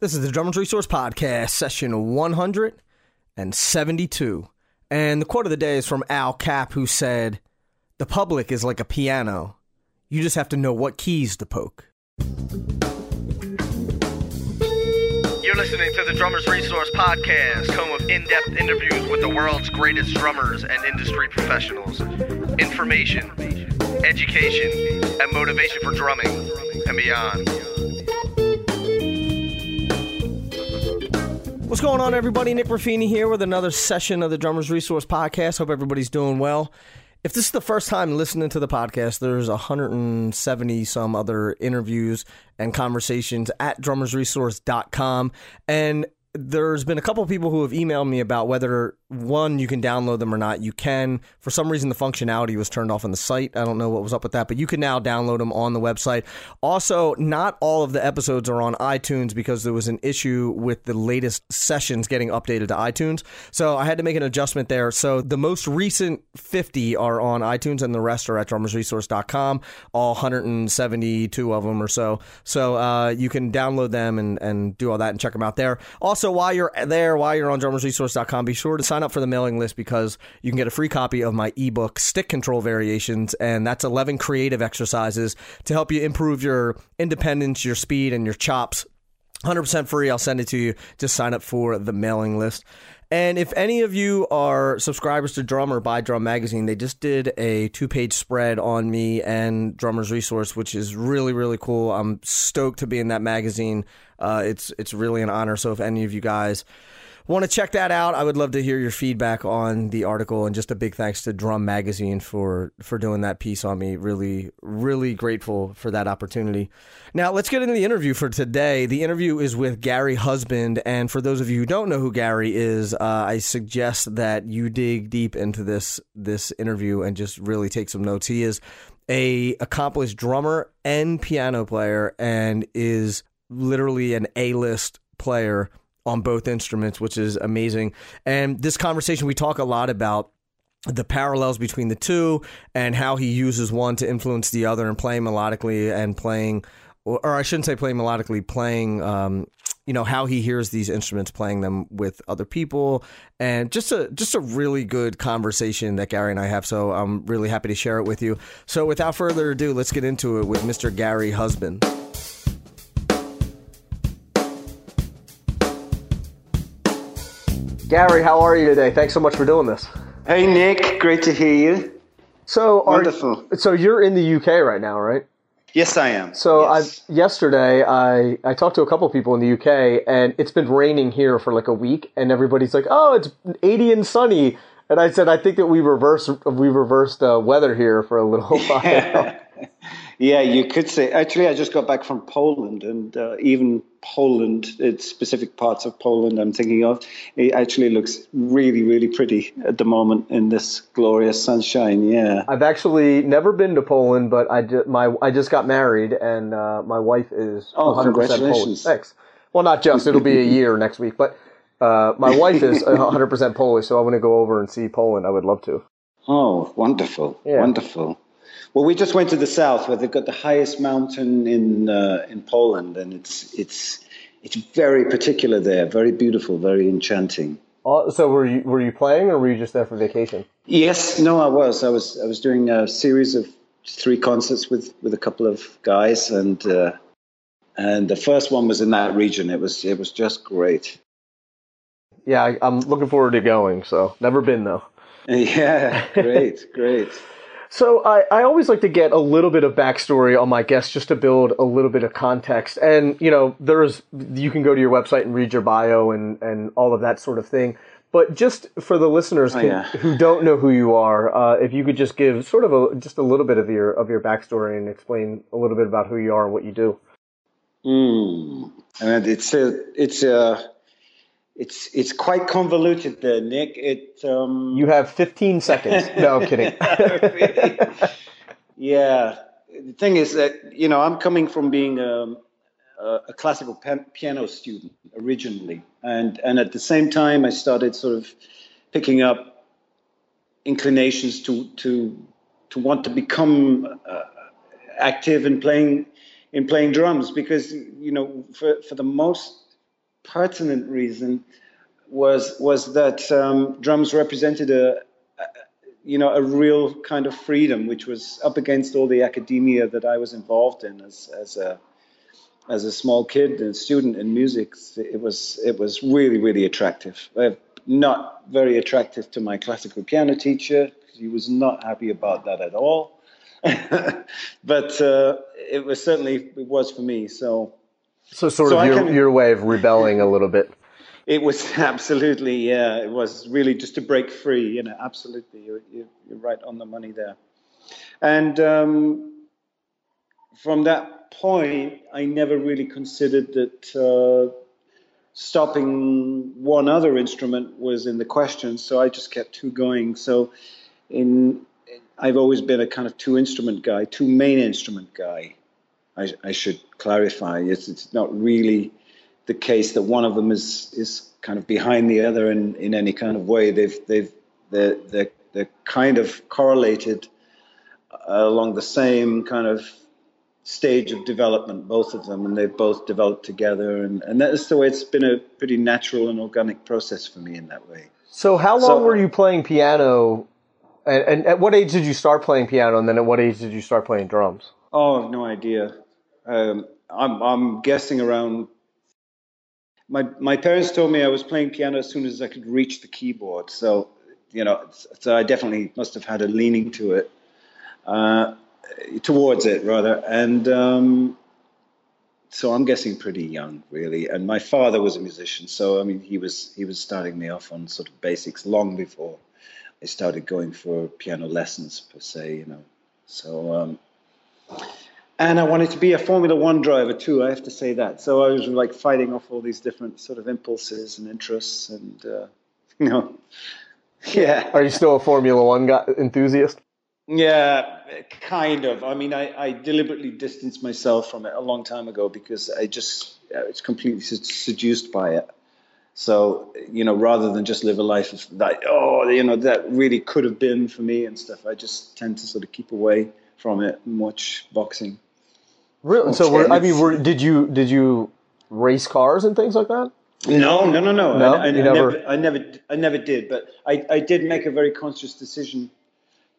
This is the Drummers Resource Podcast, session 172. And the quote of the day is from Al Capp, who said, The public is like a piano. You just have to know what keys to poke. You're listening to the Drummers Resource Podcast, home of in depth interviews with the world's greatest drummers and industry professionals. Information, education, and motivation for drumming and beyond. What's going on, everybody? Nick Ruffini here with another session of the Drummers Resource Podcast. Hope everybody's doing well. If this is the first time listening to the podcast, there's 170 some other interviews and conversations at drummersresource.com. And there's been a couple of people who have emailed me about whether one you can download them or not. You can. For some reason, the functionality was turned off on the site. I don't know what was up with that, but you can now download them on the website. Also, not all of the episodes are on iTunes because there was an issue with the latest sessions getting updated to iTunes. So I had to make an adjustment there. So the most recent 50 are on iTunes, and the rest are at drummersresource.com. All 172 of them or so. So uh, you can download them and and do all that and check them out there. Also, while you're there, while you're on drummersresource.com, be sure to sign up for the mailing list because you can get a free copy of my ebook, Stick Control Variations, and that's 11 creative exercises to help you improve your independence, your speed, and your chops. 100% free. I'll send it to you. Just sign up for the mailing list. And if any of you are subscribers to Drum or Buy Drum Magazine, they just did a two page spread on me and Drummers Resource, which is really, really cool. I'm stoked to be in that magazine. Uh, it's it's really an honor. So if any of you guys want to check that out, I would love to hear your feedback on the article. And just a big thanks to Drum Magazine for for doing that piece on me. Really, really grateful for that opportunity. Now let's get into the interview for today. The interview is with Gary Husband, and for those of you who don't know who Gary is, uh, I suggest that you dig deep into this this interview and just really take some notes. He is a accomplished drummer and piano player, and is literally an A list player on both instruments, which is amazing. And this conversation, we talk a lot about the parallels between the two and how he uses one to influence the other and playing melodically and playing, or, I shouldn't say playing melodically, playing. Um, you know how he hears these instruments playing them with other people and just a just a really good conversation that Gary and I have so I'm really happy to share it with you. So without further ado, let's get into it with Mr. Gary Husband. Gary, how are you today? Thanks so much for doing this. Hey Nick, great to hear you. So are, Wonderful. So you're in the UK right now, right? Yes, I am. So yes. I yesterday I I talked to a couple people in the UK and it's been raining here for like a week and everybody's like, "Oh, it's 80 and sunny." And I said, "I think that we reversed we reversed uh, weather here for a little while." yeah, you could say. Actually, I just got back from Poland, and uh, even Poland, it's specific parts of Poland I'm thinking of, it actually looks really, really pretty at the moment in this glorious sunshine. Yeah, I've actually never been to Poland, but I just, my I just got married, and uh, my wife is Oh, 100% congratulations. Polish. Thanks. Well, not just; it'll be a year next week, but. Uh, my wife is 100% Polish, so I want to go over and see Poland. I would love to. Oh, wonderful, Yeah. wonderful. Well, we just went to the south where they've got the highest mountain in uh, in Poland, and it's it's it's very particular there, very beautiful, very enchanting. Uh, so were you were you playing, or were you just there for vacation? Yes, no, I was. I was. I was doing a series of three concerts with with a couple of guys, and uh, and the first one was in that region. It was it was just great. Yeah, I, I'm looking forward to going. So never been though. Yeah, great, great. So I, I always like to get a little bit of backstory on my guests just to build a little bit of context. And you know, there's you can go to your website and read your bio and and all of that sort of thing. But just for the listeners Oh, can, yeah. who don't know who you are, uh, if you could just give sort of a just a little bit of your of your backstory and explain a little bit about who you are and what you do. Mm. And it's a it's a it's it's quite convoluted there, Nick. It um, You have 15 seconds. No, I'm kidding. Yeah. The thing is that you know I'm coming from being um, a, a classical piano student originally, and and at the same time I started sort of picking up inclinations to to to want to become uh, active in playing in playing drums because you know for for the most pertinent reason was was that um, drums represented a, a, you know a real kind of freedom, which was up against all the academia that I was involved in as as a as a small kid and student in music. It was it was really really attractive. Uh, not very attractive to my classical piano teacher. He was not happy about that at all. but uh, it was certainly it was for me. So so sort so of your, can, your way of rebelling a little bit. It was absolutely, yeah. It was really just to break free. You know, absolutely. You're, you're right on the money there. And um, from that point, I never really considered that uh, stopping one other instrument was in the question. So I just kept two going. So in I've always been a kind of two instrument guy, two main instrument guy. I, I should clarify. It's, it's not really the case that one of them is is kind of behind the other in, in any kind of way. They've they've they're, they're, they're kind of correlated uh, along the same kind of stage of development, both of them, and they've both developed together. And, and that's the way it's been a pretty natural and organic process for me in that way. So, how long so, were you playing piano? And, and, at what age did you start playing piano? And then at what age did you start playing drums? Oh, no idea. Um, I'm, I'm guessing around. My my parents told me I was playing piano as soon as I could reach the keyboard. So you know, so I definitely must have had a leaning to it, uh, towards it rather, and um, so I'm guessing pretty young, really. And my father was a musician, so I mean, he was he was starting me off on sort of basics long before I started going for piano lessons per se, you know. So. Um, and I wanted to be a Formula One driver too. I have to say that. So I was like fighting off all these different sort of impulses and interests, and uh, you know, yeah. Are you still a Formula One guy, enthusiast? Yeah, kind of. I mean, I, I deliberately distanced myself from it a long time ago because I just it's completely seduced by it. So you know, rather than just live a life of that, oh, you know, that really could have been for me and stuff. I just tend to sort of keep away from it and watch boxing. Really? Oh, so, were, I mean, were, did you did you race cars and things like that? No, no, no, no. no I, I, I never, never, I never, I never did. But I, I did make a very conscious decision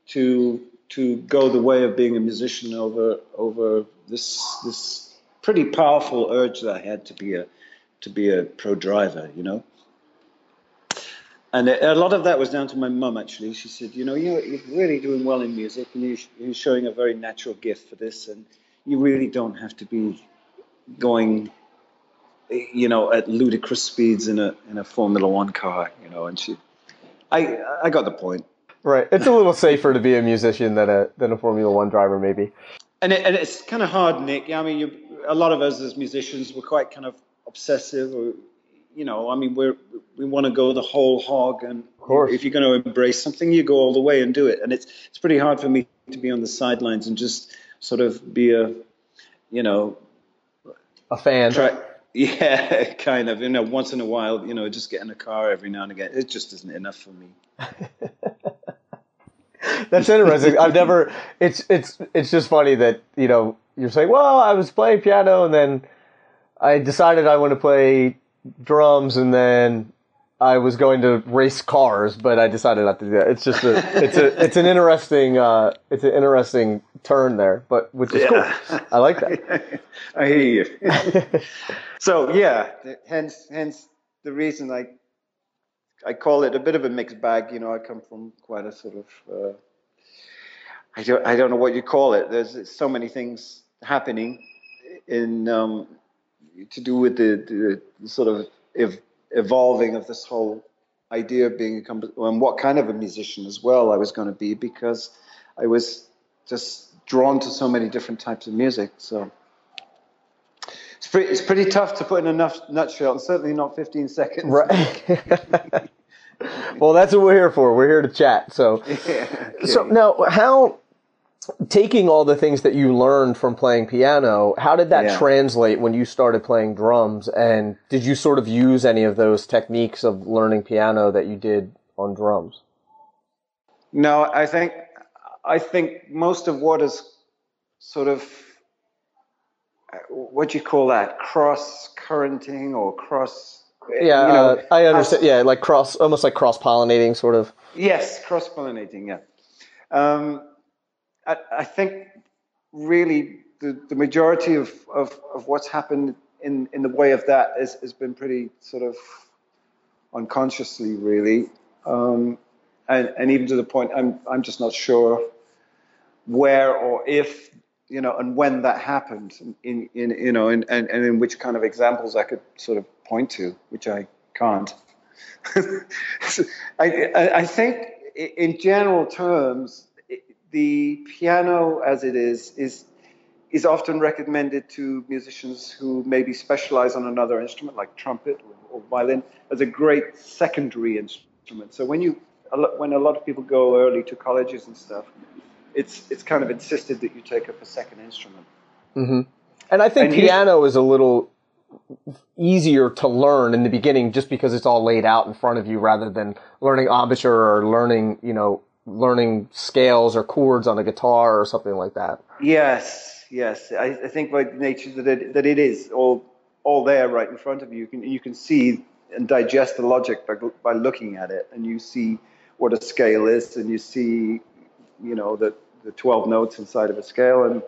to to go the way of being a musician over over this this pretty powerful urge that I had to be a to be a pro driver. You know. And a lot of that was down to my mum, actually. She said, You know, you're, you're really doing well in music and you're, you're showing a very natural gift for this. And you really don't have to be going, you know, at ludicrous speeds in a in a Formula One car, you know. And she, I I got the point. Right, it's a little safer to be a musician than a than a Formula One driver, maybe. And, it, and it's kind of hard, Nick. I mean, you, a lot of us as musicians were quite kind of obsessive, or you know, I mean, we're we want to go the whole hog, and if you're going to embrace something, you go all the way and do it. And it's it's pretty hard for me to be on the sidelines and just sort of be a, you know, a fan. Try, yeah, kind of. You know, once in a while, you know, just get in a car every now and again. It just isn't enough for me. That's interesting. I've never. It's it's it's just funny that you know you're saying, well, I was playing piano and then I decided I want to play drums and then I was going to race cars, but I decided not to do that. It's just a, it's a, it's an interesting, uh, it's an interesting turn there, but which is yeah. cool. I like that. I hear you. so yeah, hence, hence the reason I, I call it a bit of a mixed bag. You know, I come from quite a sort of, uh, I don't, I don't know what you call it. There's so many things happening in, um, to do with the, the sort of if evolving of this whole idea of being a and what kind of a musician as well I was going to be because I was just drawn to so many different types of music. So it's pretty, it's pretty tough to put in a nutshell, and certainly not 15 seconds. Right. well, that's what we're here for. We're here to chat. So, yeah, okay. so now how taking all the things that you learned from playing piano, how did that yeah. translate when you started playing drums? And did you sort of use any of those techniques of learning piano that you did on drums? No, I think I think most of what is sort of what do you call that cross currenting or cross Yeah, you know, uh, I understand. yeah, like cross, almost like cross pollinating, sort of. Yes, cross pollinating. Yeah, um, I, I think really the, the majority of, of, of what's happened in, in the way of that has been pretty sort of unconsciously, really, um, and and even to the point I'm I'm just not sure where or if you know and when that happened in in you know and and, and in which kind of examples I could sort of point to, which I can't. I, I think in general terms, the piano as it is is is often recommended to musicians who maybe specialize on another instrument like trumpet or, or violin as a great secondary instrument. So when you a when a lot of people go early to colleges and stuff, it's it's kind of insisted that you take up a second instrument. Mm-hmm. And I think And piano is a little easier to learn in the beginning just because it's all laid out in front of you rather than learning embouchure or learning, you know, learning scales or chords on a guitar or something like that. Yes, yes. I, I think by nature that it, that it is all all there right in front of you. You can you can see and digest the logic by by looking at it, and you see what a scale is, and you see, you know, the the twelve notes inside of a scale, and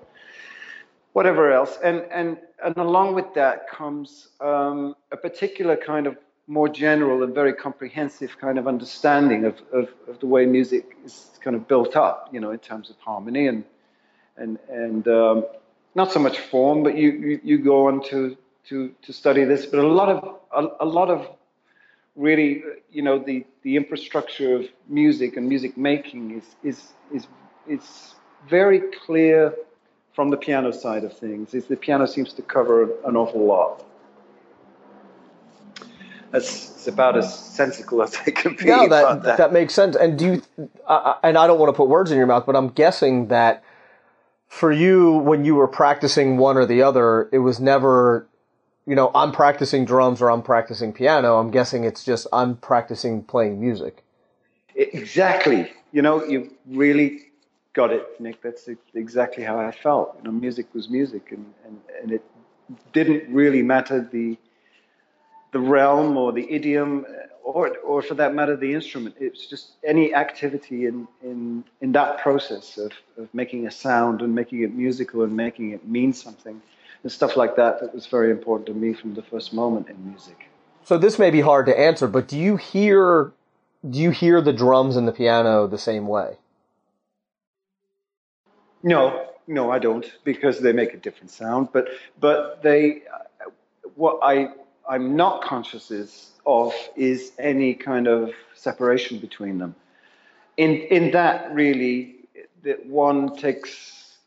whatever else. And and and along with that comes um, a particular kind of more general and very comprehensive kind of understanding of, of, of the way music is kind of built up, you know, in terms of harmony and and and um, not so much form, but you, you, you go on to, to to study this. But a lot of a, a lot of really, you know, the, the infrastructure of music and music making is is is is very clear from the piano side of things. Is the piano seems to cover an awful lot. That's it's about as sensical as I can be. No, about that, that makes sense. And do you? Uh, and I don't want to put words in your mouth, but I'm guessing that for you, when you were practicing one or the other, it was never, you know, I'm practicing drums or I'm practicing piano. I'm guessing it's just I'm practicing playing music. Exactly. You know, you really got it, Nick. That's exactly how I felt. You know, music was music, and, and, and it didn't really matter the the realm or the idiom, uh, or or for that matter, the instrument. It's just any activity in in in that process of of making a sound and making it musical and making it mean something and stuff like that. That was very important to me from the first moment in music. So this may be hard to answer, but do you hear do you hear the drums and the piano the same way? No, no, I don't, because they make a different sound. But but they, uh, what I I'm not conscious of is any kind of separation between them. In in that really, that one takes.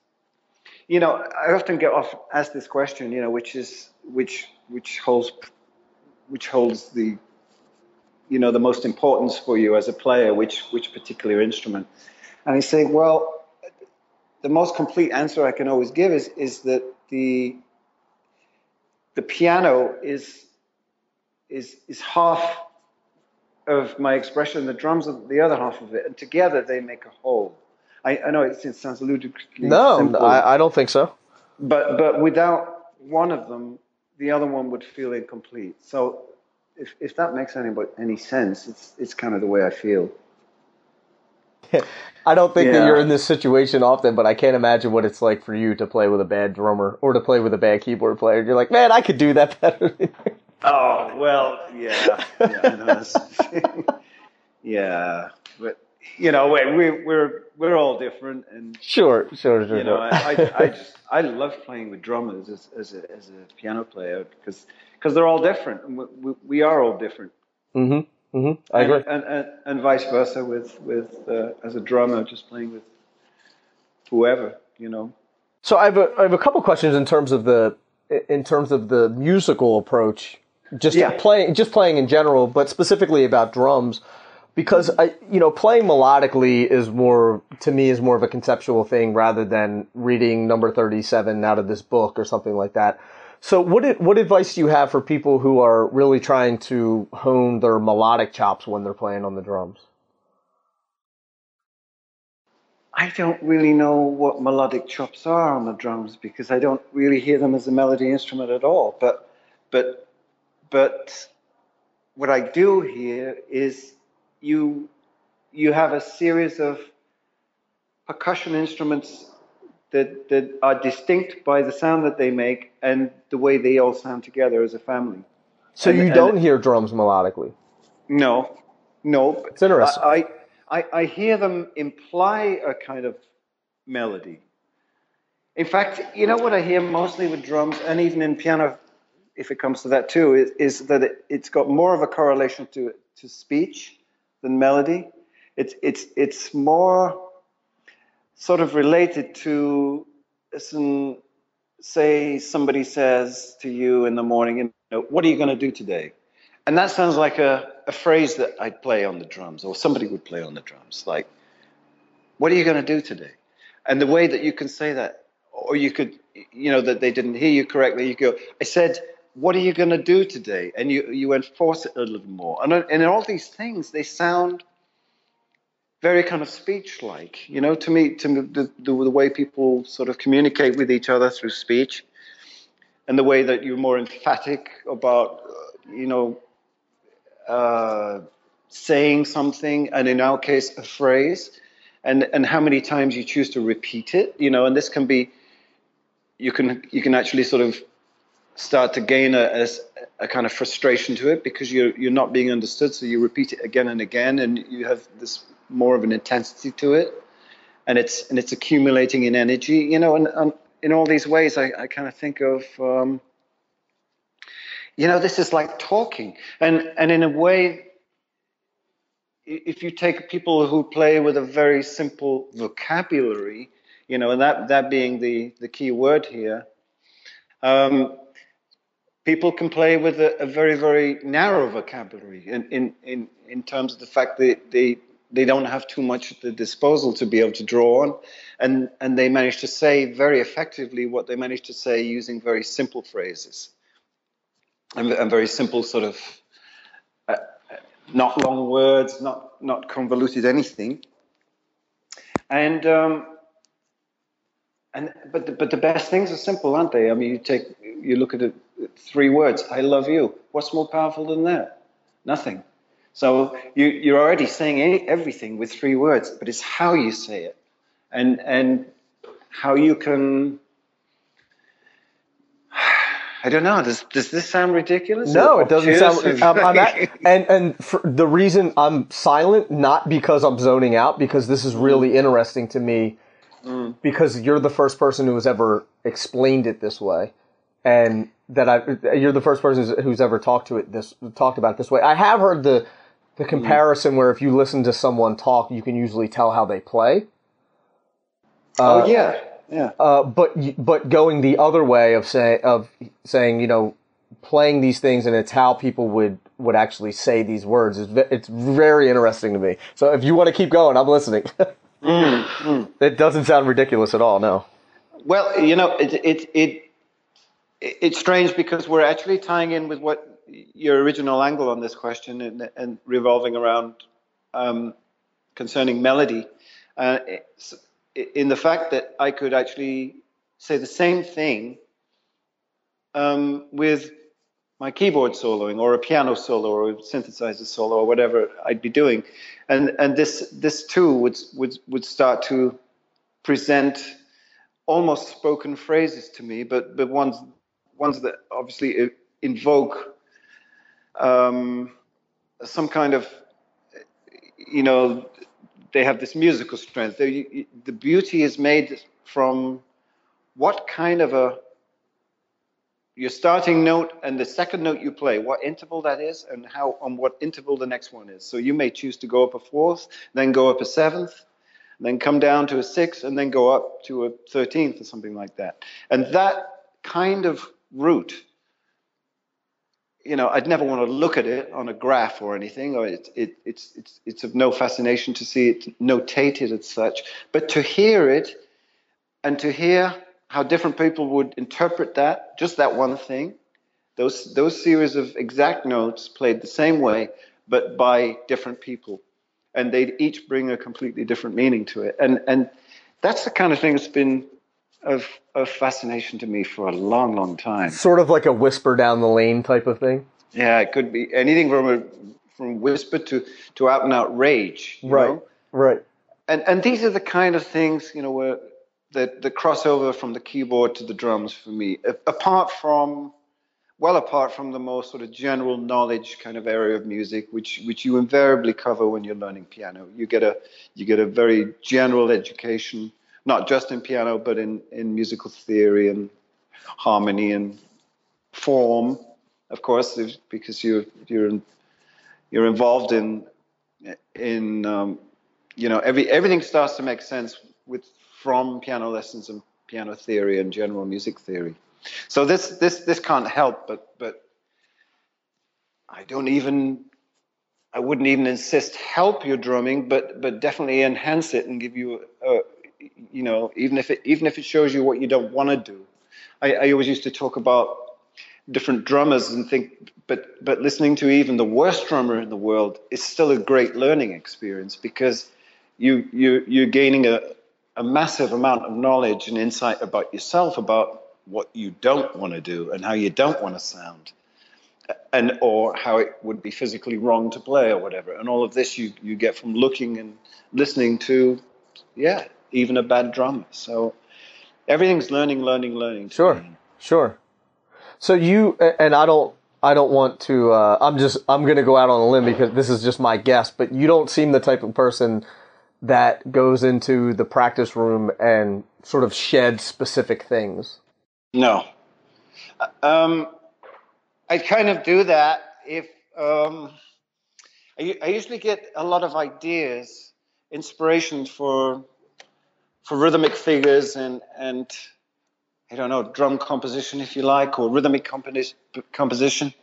You know, I often get off asked this question. You know, which is which which holds which holds the you know the most importance for you as a player, which which particular instrument, and I say, well the most complete answer I can always give is is that the the piano is is is half of my expression, the drums are the other half of it, and together they make a whole. I, I know it, it sounds ludicrously No, simple, I, I don't think so. but but without one of them, the other one would feel incomplete. So if if that makes any any sense, it's it's kind of the way I feel. I don't think that you're in this situation often, but I can't imagine what it's like for you to play with a bad drummer or to play with a bad keyboard player. You're like, man, I could do that better. Oh well, yeah, yeah, that's- yeah, but you know, we we we're we're all different, and sure, sure, sure. you know. I, I, I just I love playing with drummers as as a, as a piano player because because they're all different, and we, we, we are all different. mm-hmm, mm-hmm. I and, agree. and, and and vice versa with with uh, as a drummer just playing with whoever, you know. So I have a I have a couple questions in terms of the in terms of the musical approach, just Yeah. playing just playing in general, but specifically about drums, because I you know playing melodically is more to me is more of a conceptual thing rather than reading number thirty seven out of this book or something like that. So what it, what advice do you have for people who are really trying to hone their melodic chops when they're playing on the drums? I don't really know what melodic chops are on the drums because I don't really hear them as a melody instrument at all. But but but what I do here is you you have a series of percussion instruments that that are distinct by the sound that they make and the way they all sound together as a family. So And- you don't hear drums melodically. No, no. It's interesting. I, I, I hear them imply a kind of melody. In fact, you know what I hear mostly with drums and even in piano, if it comes to that too, is, is that it, it's got more of a correlation to to speech than melody. It's it's it's more sort of related to some say somebody says to you in the morning, you know, what are you going to do today? And that sounds like a, a phrase that I'd play on the drums, or somebody would play on the drums. Like, what are you going to do today? And the way that you can say that, or you could, you know, that they didn't hear you correctly, you go, I said, what are you going to do today? And you, you enforce it a little more. And, and all these things, they sound very kind of speech-like, you know, to me, to me, the, the, the way people sort of communicate with each other through speech, and the way that you're more emphatic about, you know, uh, saying something, and in our case, a phrase, and and how many times you choose to repeat it, you know, and this can be, you can you can actually sort of start to gain a, a, a kind of frustration to it because you're you're not being understood, so you repeat it again and again, and you have this more of an intensity to it, and it's and it's accumulating in energy, you know, and, and in all these ways, I, I kind of think of. Um, you know, this is like talking, and and in a way, if you take people who play with a very simple vocabulary, you know, and that that being the the key word here, um, people can play with a, a very very narrow vocabulary in, in in in terms of the fact that they they don't have too much at the disposal to be able to draw on, and and they manage to say very effectively what they manage to say using very simple phrases and, and very simple sort of uh, not long words, not not convoluted anything. And um, and but the, but the best things are simple, aren't they? I mean, you take you look at it, three words: "I love you." What's more powerful than that? Nothing. So you you're already saying everything with three words, but it's how you say it, and and how you can. I don't know. Does does this sound ridiculous? No, Or it doesn't sound. Um, I'm at, and and the reason I'm silent, not because I'm zoning out, because this is really interesting to me, because you're the first person who has ever explained it this way, and that I you're the first person who's, who's ever talked to it this talked about it this way. I have heard the the mm-hmm. comparison where if you listen to someone talk, you can usually tell how they play. oh uh, yeah, yeah. Uh, but but going the other way of say of saying you know playing these things and it's how people would would actually say these words is it's very interesting to me. So if you want to keep going, I'm listening. Mm-hmm. It doesn't sound ridiculous at all. No. Well, you know, it, it, it, it's strange because we're actually tying in with what your original angle on this question and, and revolving around um, concerning melody. Uh, in the fact that I could actually say the same thing um, with my keyboard soloing or a piano solo or a synthesizer solo or whatever I'd be doing. And, and this, this too would, would, would start to present almost spoken phrases to me, but but ones ones that obviously invoke um, some kind of you know they have this musical strength. They, the beauty is made from what kind of a your starting note and the second note you play, what interval that is, and how on what interval the next one is. So you may choose to go up a fourth, then go up a seventh, then come down to a sixth, and then go up to a thirteenth or something like that. And that kind of route, you know, I'd never want to look at it on a graph or anything, or it, it, it's it's it's of no fascination to see it notated as such, but to hear it and to hear how different people would interpret that, just that one thing, those those series of exact notes played the same way, but by different people, and they'd each bring a completely different meaning to it, and and that's the kind of thing that's been of of fascination to me for a long, long time. Sort of like a whisper down the lane type of thing. Yeah, it could be anything from a, from whisper to to out and out rage. Right. Know? Right. And and these are the kind of things you know where that the crossover from the keyboard to the drums for me. Apart from well apart from the more sort of general knowledge kind of area of music, which which you invariably cover when you're learning piano. You get a you get a very general education, not just in piano, but in, in musical theory and harmony and form, of course, because you you're you're involved in in um, you know every everything starts to make sense with from piano lessons and piano theory and general music theory. So this this this can't help but but I don't even I wouldn't even insist help your drumming, but but definitely enhance it and give you a, you know even if it even if it shows you what you don't want to do. I, I always used to talk about different drummers and think but but listening to even the worst drummer in the world is still a great learning experience because you you you're gaining a a massive amount of knowledge and insight about yourself about what you don't want to do and how you don't want to sound and or how it would be physically wrong to play or whatever and all of this you you get from looking and listening to yeah even a bad drummer so everything's learning learning learning sure me. sure so you and i don't i don't want to uh, i'm just i'm going to go out on a limb because this is just my guess but you don't seem the type of person that goes into the practice room and sort of sheds specific things no. Um, I kind of do that if um, I, I, usually get a lot of ideas, inspiration for for rhythmic figures and and I don't know drum composition if you like or rhythmic composition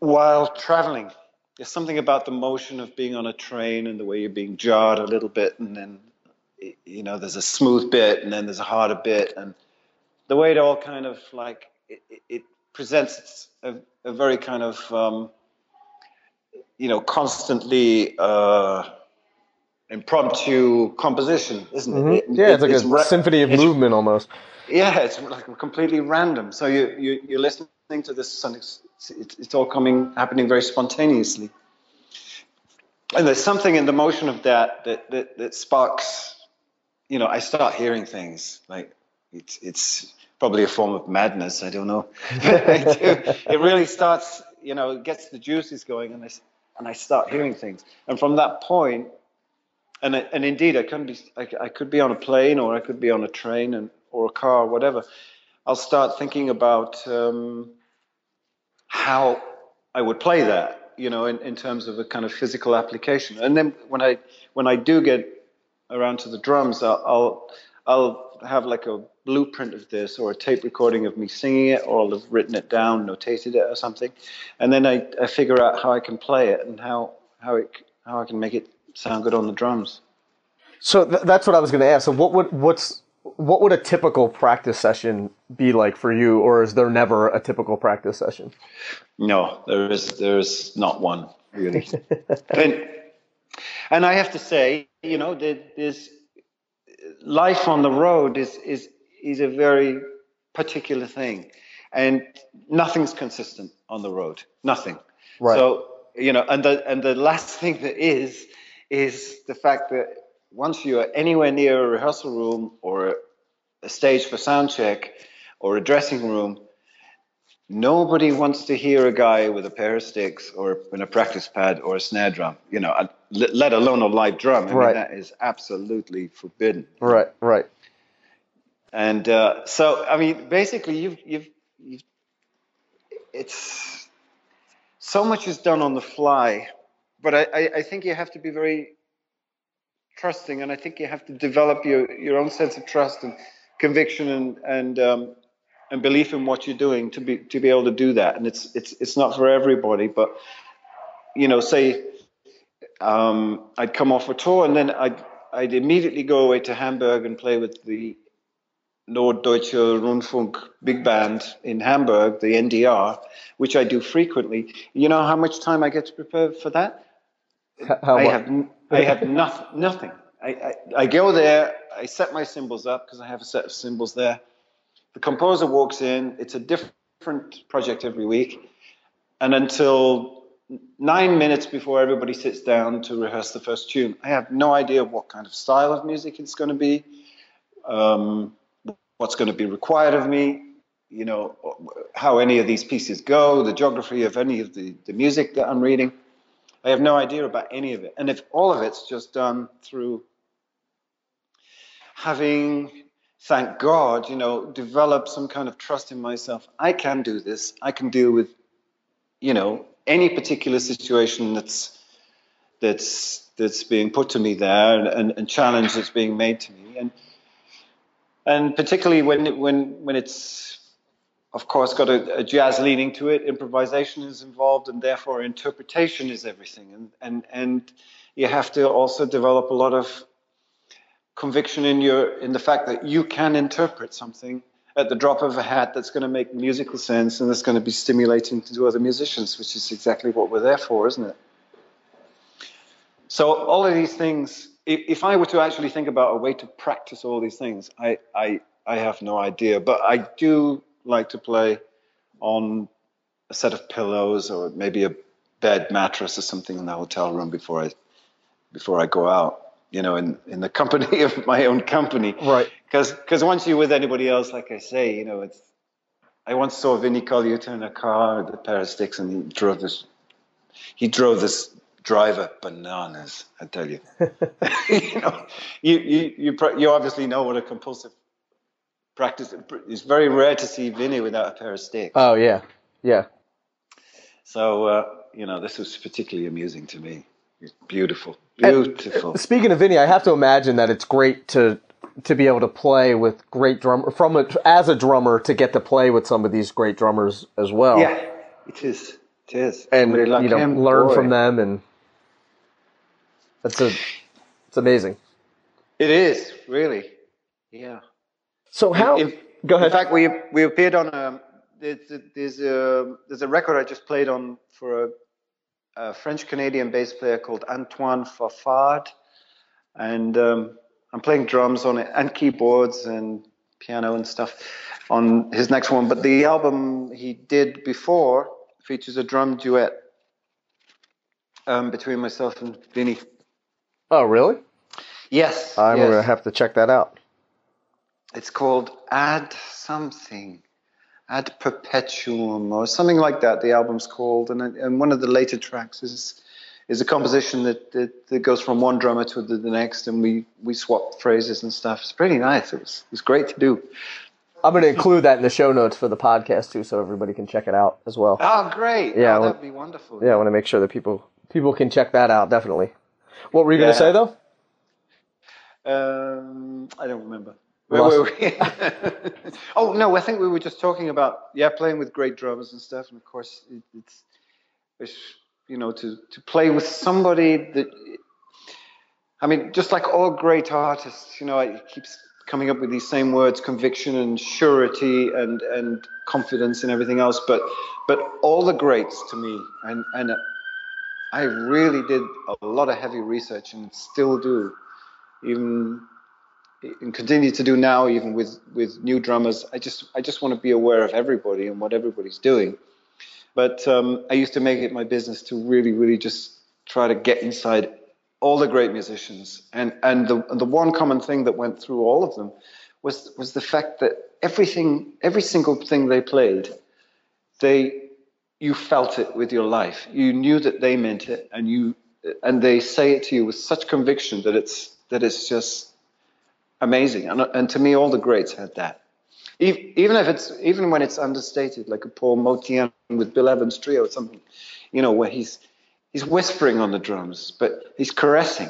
while traveling. There's something about the motion of being on a train and the way you're being jarred a little bit, and then you know there's a smooth bit and then there's a harder bit and the way it all kind of like it, it presents a, a, very kind of um, you know constantly uh, impromptu composition, isn't mm-hmm. it? Yeah, it's like it's a ra- symphony of movement almost. Yeah, it's like completely random. So you, you you're listening to this, and it's, it's all coming happening very spontaneously. And there's something in the motion of that that that, that sparks. You know, I start hearing things like it's it's probably a form of madness. I don't know. it really starts, you know, it gets the juices going, and I and I start hearing things. And from that point, and and indeed, I could be I, I could be on a plane, or I could be on a train, and or a car, or whatever. I'll start thinking about um, how I would play that, you know, in, in terms of a kind of physical application. And then when I when I do get around to the drums, I'll I'll, I'll have like a blueprint of this or a tape recording of me singing it or I'll have written it down, notated it or something. And then I, I figure out how I can play it and how, how, it, how I can make it sound good on the drums. So th- that's what I was going to ask. So what would, what's, what would a typical practice session be like for you, or is there never a typical practice session? No, there is there's not one really. and, and I have to say, you know, this life on the road is is is a very particular thing, and nothing's consistent on the road. Nothing. Right. So you know, and the and the last thing that is is the fact that once you are anywhere near a rehearsal room or a stage for sound check or a dressing room, nobody wants to hear a guy with a pair of sticks or in a practice pad or a snare drum, you know, let alone a live drum. I right. mean, that is absolutely forbidden. Right, right. And uh, so, I mean, basically, you've, you've, you've, it's so much is done on the fly, but I, I, think you have to be very trusting, and I think you have to develop your, your own sense of trust and conviction and and um, and belief in what you're doing to be to be able to do that. And it's it's it's not for everybody, but you know, say um, I'd come off a tour and then I'd I'd immediately go away to Hamburg and play with the Norddeutsche Rundfunk Big Band in Hamburg, the NDR, which I do frequently. You know how much time I get to prepare for that? How I have I have nothing. Nothing. I, I, I go there. I set my cymbals up because I have a set of cymbals there. The composer walks in. It's a different project every week, and until nine minutes before everybody sits down to rehearse the first tune, I have no idea what kind of style of music it's going to be, um, what's going to be required of me, you know, how any of these pieces go, the geography of any of the, the music that I'm reading. I have no idea about any of it. And if all of it's just done through having, thank God, you know, developed some kind of trust in myself, I can do this. I can deal with, you know, any particular situation that's that's that's being put to me there and, and, and challenge that's being made to me. And and particularly when when when it's of course got a, a, jazz leaning to it. Improvisation is involved and therefore interpretation is everything. And and and you have to also develop a lot of conviction in your in the fact that you can interpret something at the drop of a hat that's going to make musical sense and that's going to be stimulating to other musicians which is exactly what we're there for isn't it? So all of these things if, if i were to actually think about a way to practice all these things i i i have no idea. But i do like to play on a set of pillows or maybe a bed mattress or something in the hotel room before I before I go out. You know, in, in the company of my own company. Right. Because once you're with anybody else, like I say, you know, it's. I once saw Vinnie Colaiuta in a car with a pair of sticks, and he drove this. He drove this driver bananas. I tell you. you know, you you you you obviously know what a compulsive practice. It's very rare to see Vinnie without a pair of sticks. Oh yeah, yeah. So uh, you know, this was particularly amusing to me. It's beautiful, beautiful. And speaking of Vinnie, I have to imagine that it's great to to be able to play with great drummer from a, as a drummer to get to play with some of these great drummers as well. Yeah, it is. It is. And like you know, him, learn boy. from them, and that's a it's amazing. It is really, yeah. So how? In, go ahead. In fact, we we appeared on a there's a, there's a there's a record I just played on for a, a French Canadian bass player called Antoine Fafard, and um, I'm playing drums on it and keyboards and piano and stuff on his next one. But the album he did before features a drum duet um, between myself and Vinnie. Oh, really? Yes. I'm yes. gonna have to check that out. It's called Ad Something, Ad Perpetuum, or something like that. The album's called, and and one of the later tracks is is a composition that, that, that goes from one drummer to the, the, next, and we we swap phrases and stuff. It's pretty nice. It was it was great to do. I'm going to include that in the show notes for the podcast too, so everybody can check it out as well. Oh, great! Yeah, oh, that'd be wonderful. Yeah, I want to make sure that people people can check that out. Definitely. What were you yeah. going to say though? Um, I don't remember. Where were we? oh no, I think we were just talking about yeah, playing with great drummers and stuff, and of course it, it's, it's you know to to play with somebody that I mean, just like all great artists, you know, it keeps coming up with these same words: conviction and surety and and confidence and everything else. But but all the greats to me, and and I really did a lot of heavy research and still do, even and continue to do now, even with with new drummers. I just I just want to be aware of everybody and what everybody's doing. But um, I used to make it my business to really, really just try to get inside all the great musicians, and and the the one common thing that went through all of them was was the fact that everything, every single thing they played, they you felt it with your life. You knew that they meant it, and you and they say it to you with such conviction that it's that it's just amazing. And, and to me, all the greats had that. Even if it's even when it's understated, like a Paul Motian with Bill Evans trio or something, you know, where he's he's whispering on the drums, but he's caressing,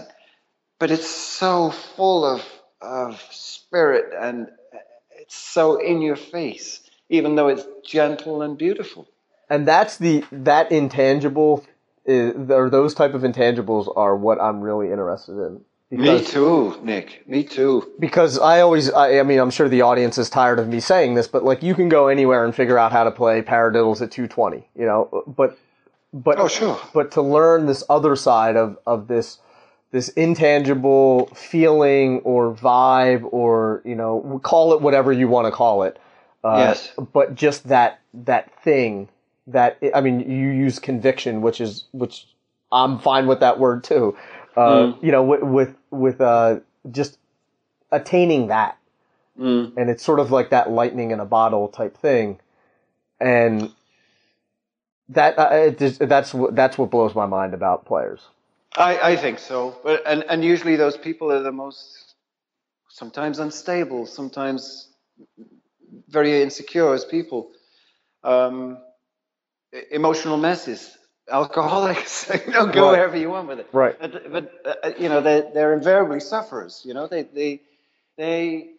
but it's so full of of spirit and it's so in your face, even though it's gentle and beautiful. And that's the that intangible, eh, is, or those type of intangibles are what I'm really interested in. Because, me too, Nick. Me too. Because I always, I, I, mean, I'm sure the audience is tired of me saying this, but like you can go anywhere and figure out how to play paradiddles at 220, you know, but, but, oh, sure. But to learn this other side of, of this, this intangible feeling or vibe or, you know, call it whatever you want to call it. Uh, yes. But just that, that thing that I mean, you use conviction, which is which I'm fine with that word too. Uh, Mm. You know, with with, with uh, just attaining that, Mm. and it's sort of like that lightning in a bottle type thing, and that uh, it just, that's what that's what blows my mind about players. I, I think so. But and, and usually those people are the most sometimes unstable, sometimes very insecure as people. Um, emotional messes, alcoholics. you know, go Right. wherever you want with it. Right. But, but uh, you know, they're, they're invariably sufferers. You know, they they they.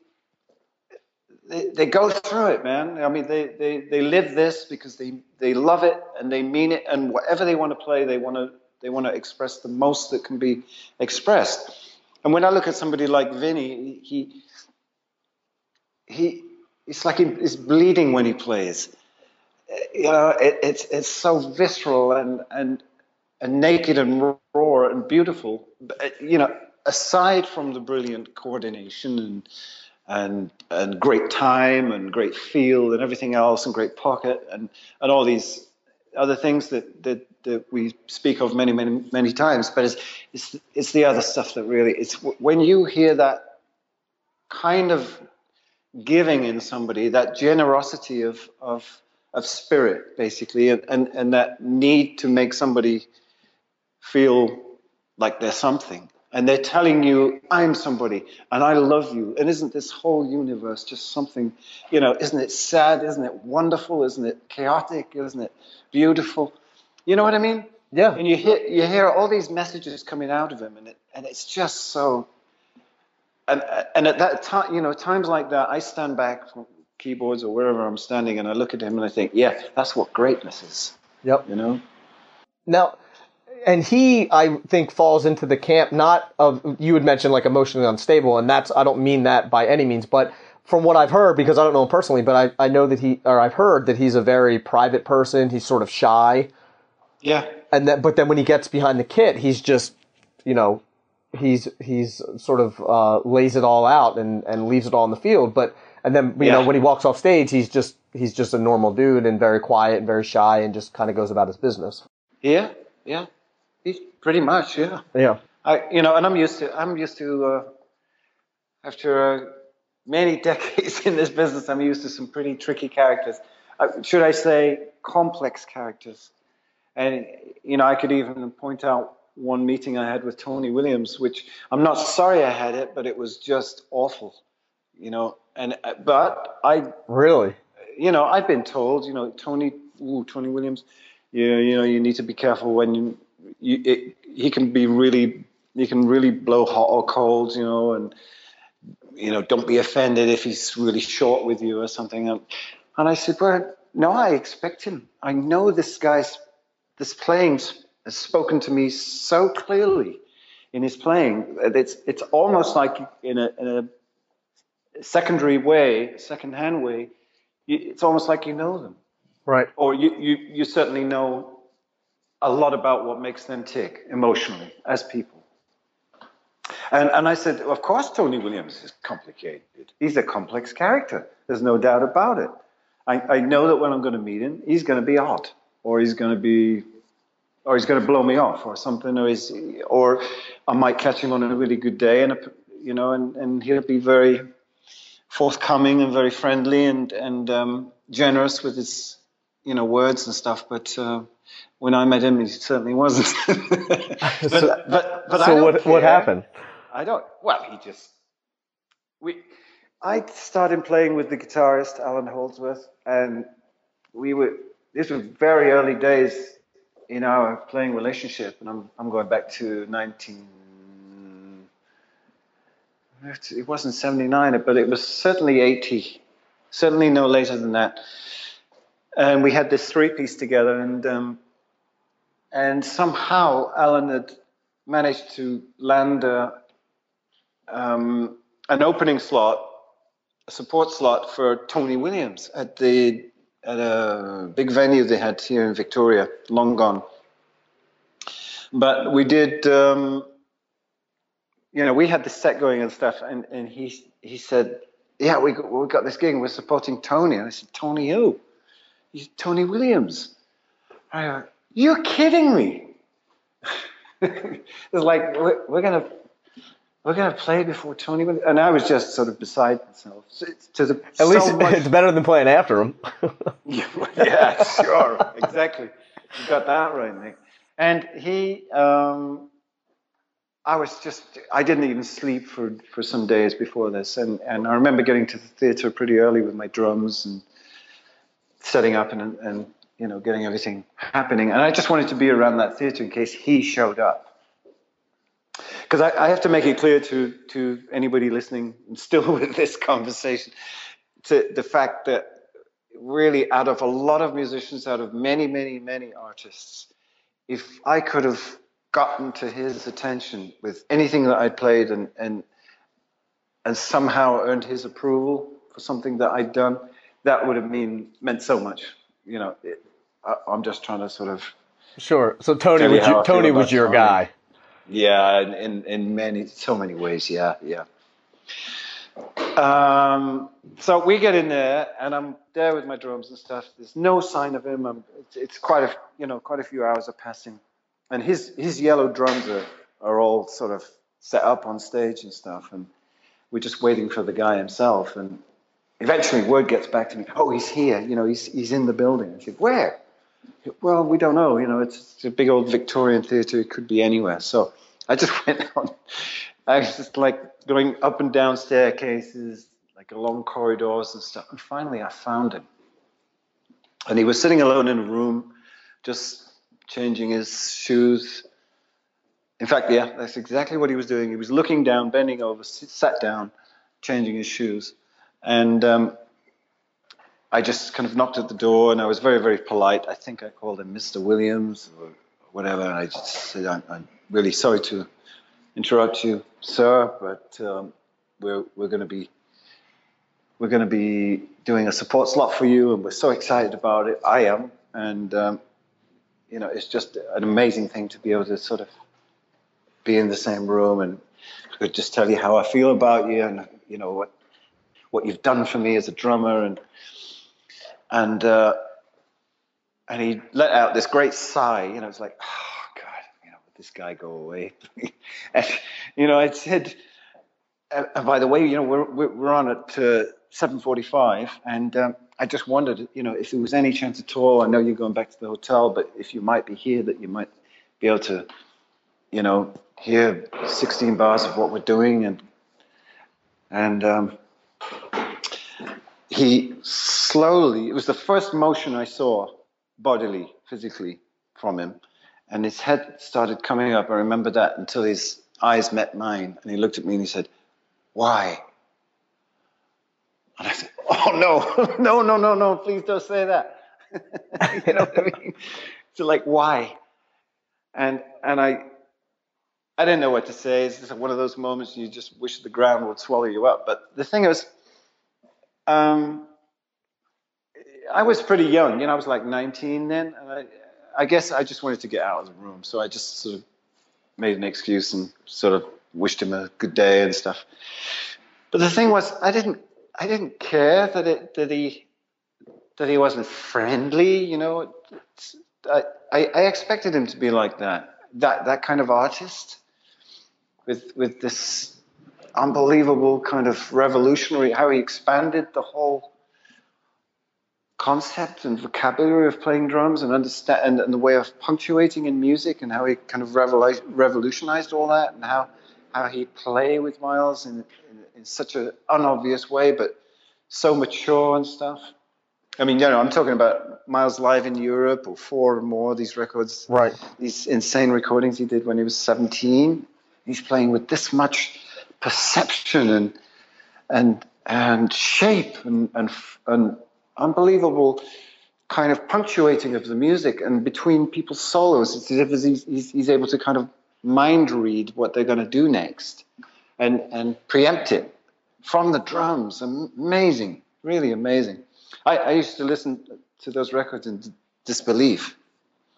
They, they go through it, man. I mean, they, they, they live this because they, they love it and they mean it, and whatever they want to play, they want to they want to express the most that can be expressed. And when I look at somebody like Vinnie, he he it's like he, he's bleeding when he plays. You know, it, it's it's so visceral and and and naked and raw and beautiful. But, uh, You know, aside from the brilliant coordination and and and great time and great feel and everything else and great pocket and and all these other things that that, that we speak of many many many times. But it's it's it's the other stuff that really it's when you hear that kind of giving in somebody, that generosity of of of spirit, basically, and and, and that need to make somebody feel like they're something. And they're telling you, I'm somebody and I love you. And isn't this whole universe just something, you know, isn't it sad? Isn't it wonderful? Isn't it chaotic? Isn't it beautiful? You know what I mean? Yeah. And you hear, you hear all these messages coming out of him, and, it, and it's just so. And, and at that time, you know, times like that, I stand back from keyboards or wherever I'm standing and I look at him and I think, yeah, that's what greatness is, Yep. you know? Now, and he, I think, falls into the camp not of you had mentioned like emotionally unstable, and that's I don't mean that by any means, but from what I've heard, because I don't know him personally, but I, I know that he or I've heard that he's a very private person. He's sort of shy, Yeah. and that but then when he gets behind the kit, he's just you know he's he's sort of uh, lays it all out and and leaves it all in the field. But and then you know when he walks off stage, he's just he's just a normal dude and very quiet and very shy and just kind of goes about his business. Yeah. Yeah. He's pretty much, yeah. Yeah. I, you know, and I'm used to, I'm used to, uh, after uh, many decades in this business, I'm used to some pretty tricky characters. Uh, should I say complex characters? And, you know, I could even point out one meeting I had with Tony Williams, which I'm not sorry I had it, but it was just awful, you know. And, uh, but I Really. you know, I've been told, you know, Tony, ooh, Tony Williams, you, you know, you need to be careful when you, you it, he can be really, he can really blow hot or cold, you know, and, you know, don't be offended if he's really short with you or something. And, and I said, well, no, I expect him. I know this guy's, this playing has spoken to me so clearly in his playing. that It's, it's almost like in a, in a secondary way, second-hand way, it's almost like you know them, Right. or you, you, you certainly know a lot about what makes them tick emotionally as people. And, and I said, of course, Tony Williams is complicated. He's a complex character. There's no doubt about it. I, I know that when I'm going to meet him, he's going to be hot, or he's going to be, or he's going to blow me off, or something, or he's, or I might catch him on a really good day, and a, you know, and, and he'll be very forthcoming and very friendly and and um, generous with his you know words and stuff. But uh, when I met him, he certainly wasn't. but, So- but but so what what happened? I don't. Well, he just we. I started playing with the guitarist Allan Holdsworth, and we were. This was very early days in our playing relationship, and I'm I'm going back to 19. It wasn't 79, but it was certainly 80. Certainly no later than that. And we had this three piece together, and um, and somehow Allan had managed to land a, um, an opening slot, a support slot for Tony Williams at the at a big venue they had here in Victoria, long gone. But we did, um, you know, we had the set going and stuff, and, and he he said, "Yeah, we got, we got this gig. and We're supporting Tony." And I said, "Tony who?" He said, "Tony Williams." I go, you're kidding me. it's like we're, we're gonna we're gonna play before Tony, went-" and I was just sort of beside myself. So it's- To the, At least much- it's better than playing after him. yeah, sure, exactly. You got that right, Nick. And he, um, I was just, I didn't even sleep for, for some days before this. And, and I remember getting to the theater pretty early with my drums and setting up and, and, you know, getting everything happening. And I just wanted to be around that theater in case he showed up. Because I, I have to make it clear to, to anybody listening still with this conversation, to the fact that really out of a lot of musicians, out of many, many, many artists, if I could have gotten to his attention with anything that I played and and and somehow earned his approval for something that I'd done, that would have mean meant so much. You know, it, I, I'm just trying to sort of Sure. So Tony you was your, Tony was your Tony. guy. Yeah, in, in, in many, so many ways. Yeah, yeah. Um, so we get in there, and I'm there with my drums and stuff. There's no sign of him. I'm, it's, it's quite a, you know, quite a few hours are passing, and his his yellow drums are are all sort of set up on stage and stuff, and we're just waiting for the guy himself. And eventually, word gets back to me. Oh, he's here. You know, he's he's in the building. I said, where? Well, we don't know. You know, it's, it's a big old Victorian theatre. It could be anywhere. So I just went on. I was just like going up and down staircases, like along corridors and stuff. And finally, I found him. And he was sitting alone in a room, just changing his shoes. In fact, yeah, that's exactly what he was doing. He was looking down, bending over, sat down, changing his shoes. And um, I just kind of knocked at the door and I was very, very polite. I think I called him Mr. Williams or whatever. And I just said, I'm, I'm really sorry to interrupt you, sir, but um, we're, we're going to be we're going to be doing a support slot for you, and we're so excited about it. I am, and um, you know, it's just an amazing thing to be able to sort of be in the same room and could just tell you how I feel about you, and you know what what you've done for me as a drummer, and and uh, and he let out this great sigh. You know, it's like, oh God, you know, this guy go away. and you know, I said, and by the way, you know, we're we're on at uh, 7:45, and um, I just wondered, you know, if there was any chance at all. I know you're going back to the hotel, but if you might be here, that you might be able to, you know, hear 16 bars of what we're doing, and and um, he slowly. It was the first motion I saw bodily, physically from him, and his head started coming up. I remember that until his eyes met mine, and he looked at me and he said, "Why?" And I said, "Oh no, no, no, no, no! Please don't say that." you know what I mean? So like, why? And and I I didn't know what to say. It's just one of those moments you just wish the ground would swallow you up. But the thing is, um, I was pretty young. You know, I was like 19 then, and I, I guess I just wanted to get out of the room. So I just sort of made an excuse and sort of wished him a good day and stuff. But the thing was, I didn't, I didn't care that it, that he, that he wasn't friendly. You know, I, I, I expected him to be like that, that, that kind of artist, with, with this unbelievable kind of revolutionary, how he expanded the whole concept and vocabulary of playing drums and understand and, and the way of punctuating in music and how he kind of revolu- revolutionized all that and how how he play with Miles in, in, in such an unobvious way but so mature and stuff. I mean, you know, I'm talking about Miles live in Europe or four or more of these records, Right. these insane recordings he did when he was 17. He's playing with this much perception and and and shape and and and unbelievable kind of punctuating of the music and between people's solos. It's as if he's, he's, he's able to kind of mind read what they're going to do next and and preempt it from the drums. Amazing, really amazing. I, I used to listen to those records in d- disbelief.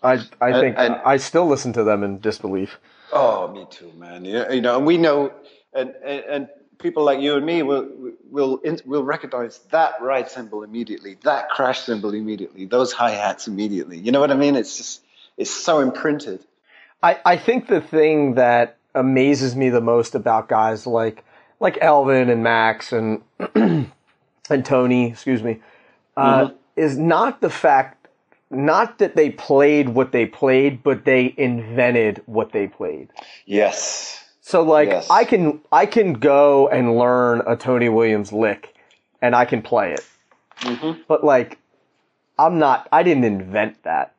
I I think and- I still listen to them in disbelief. Oh, me too, man. Yeah, you know, and we know, and and, and people like you and me will will will recognize that ride cymbal immediately, that crash cymbal immediately, those hi hats immediately. You know what I mean? It's just it's so imprinted. I, I think the thing that amazes me the most about guys like like Elvin and Max and and Tony, excuse me, uh, mm-hmm. is not the fact, not that they played what they played, but they invented what they played. Yes. So like yes. I can I can go and learn a Tony Williams lick, and I can play it. Mm-hmm. But like, I'm not. I didn't invent that.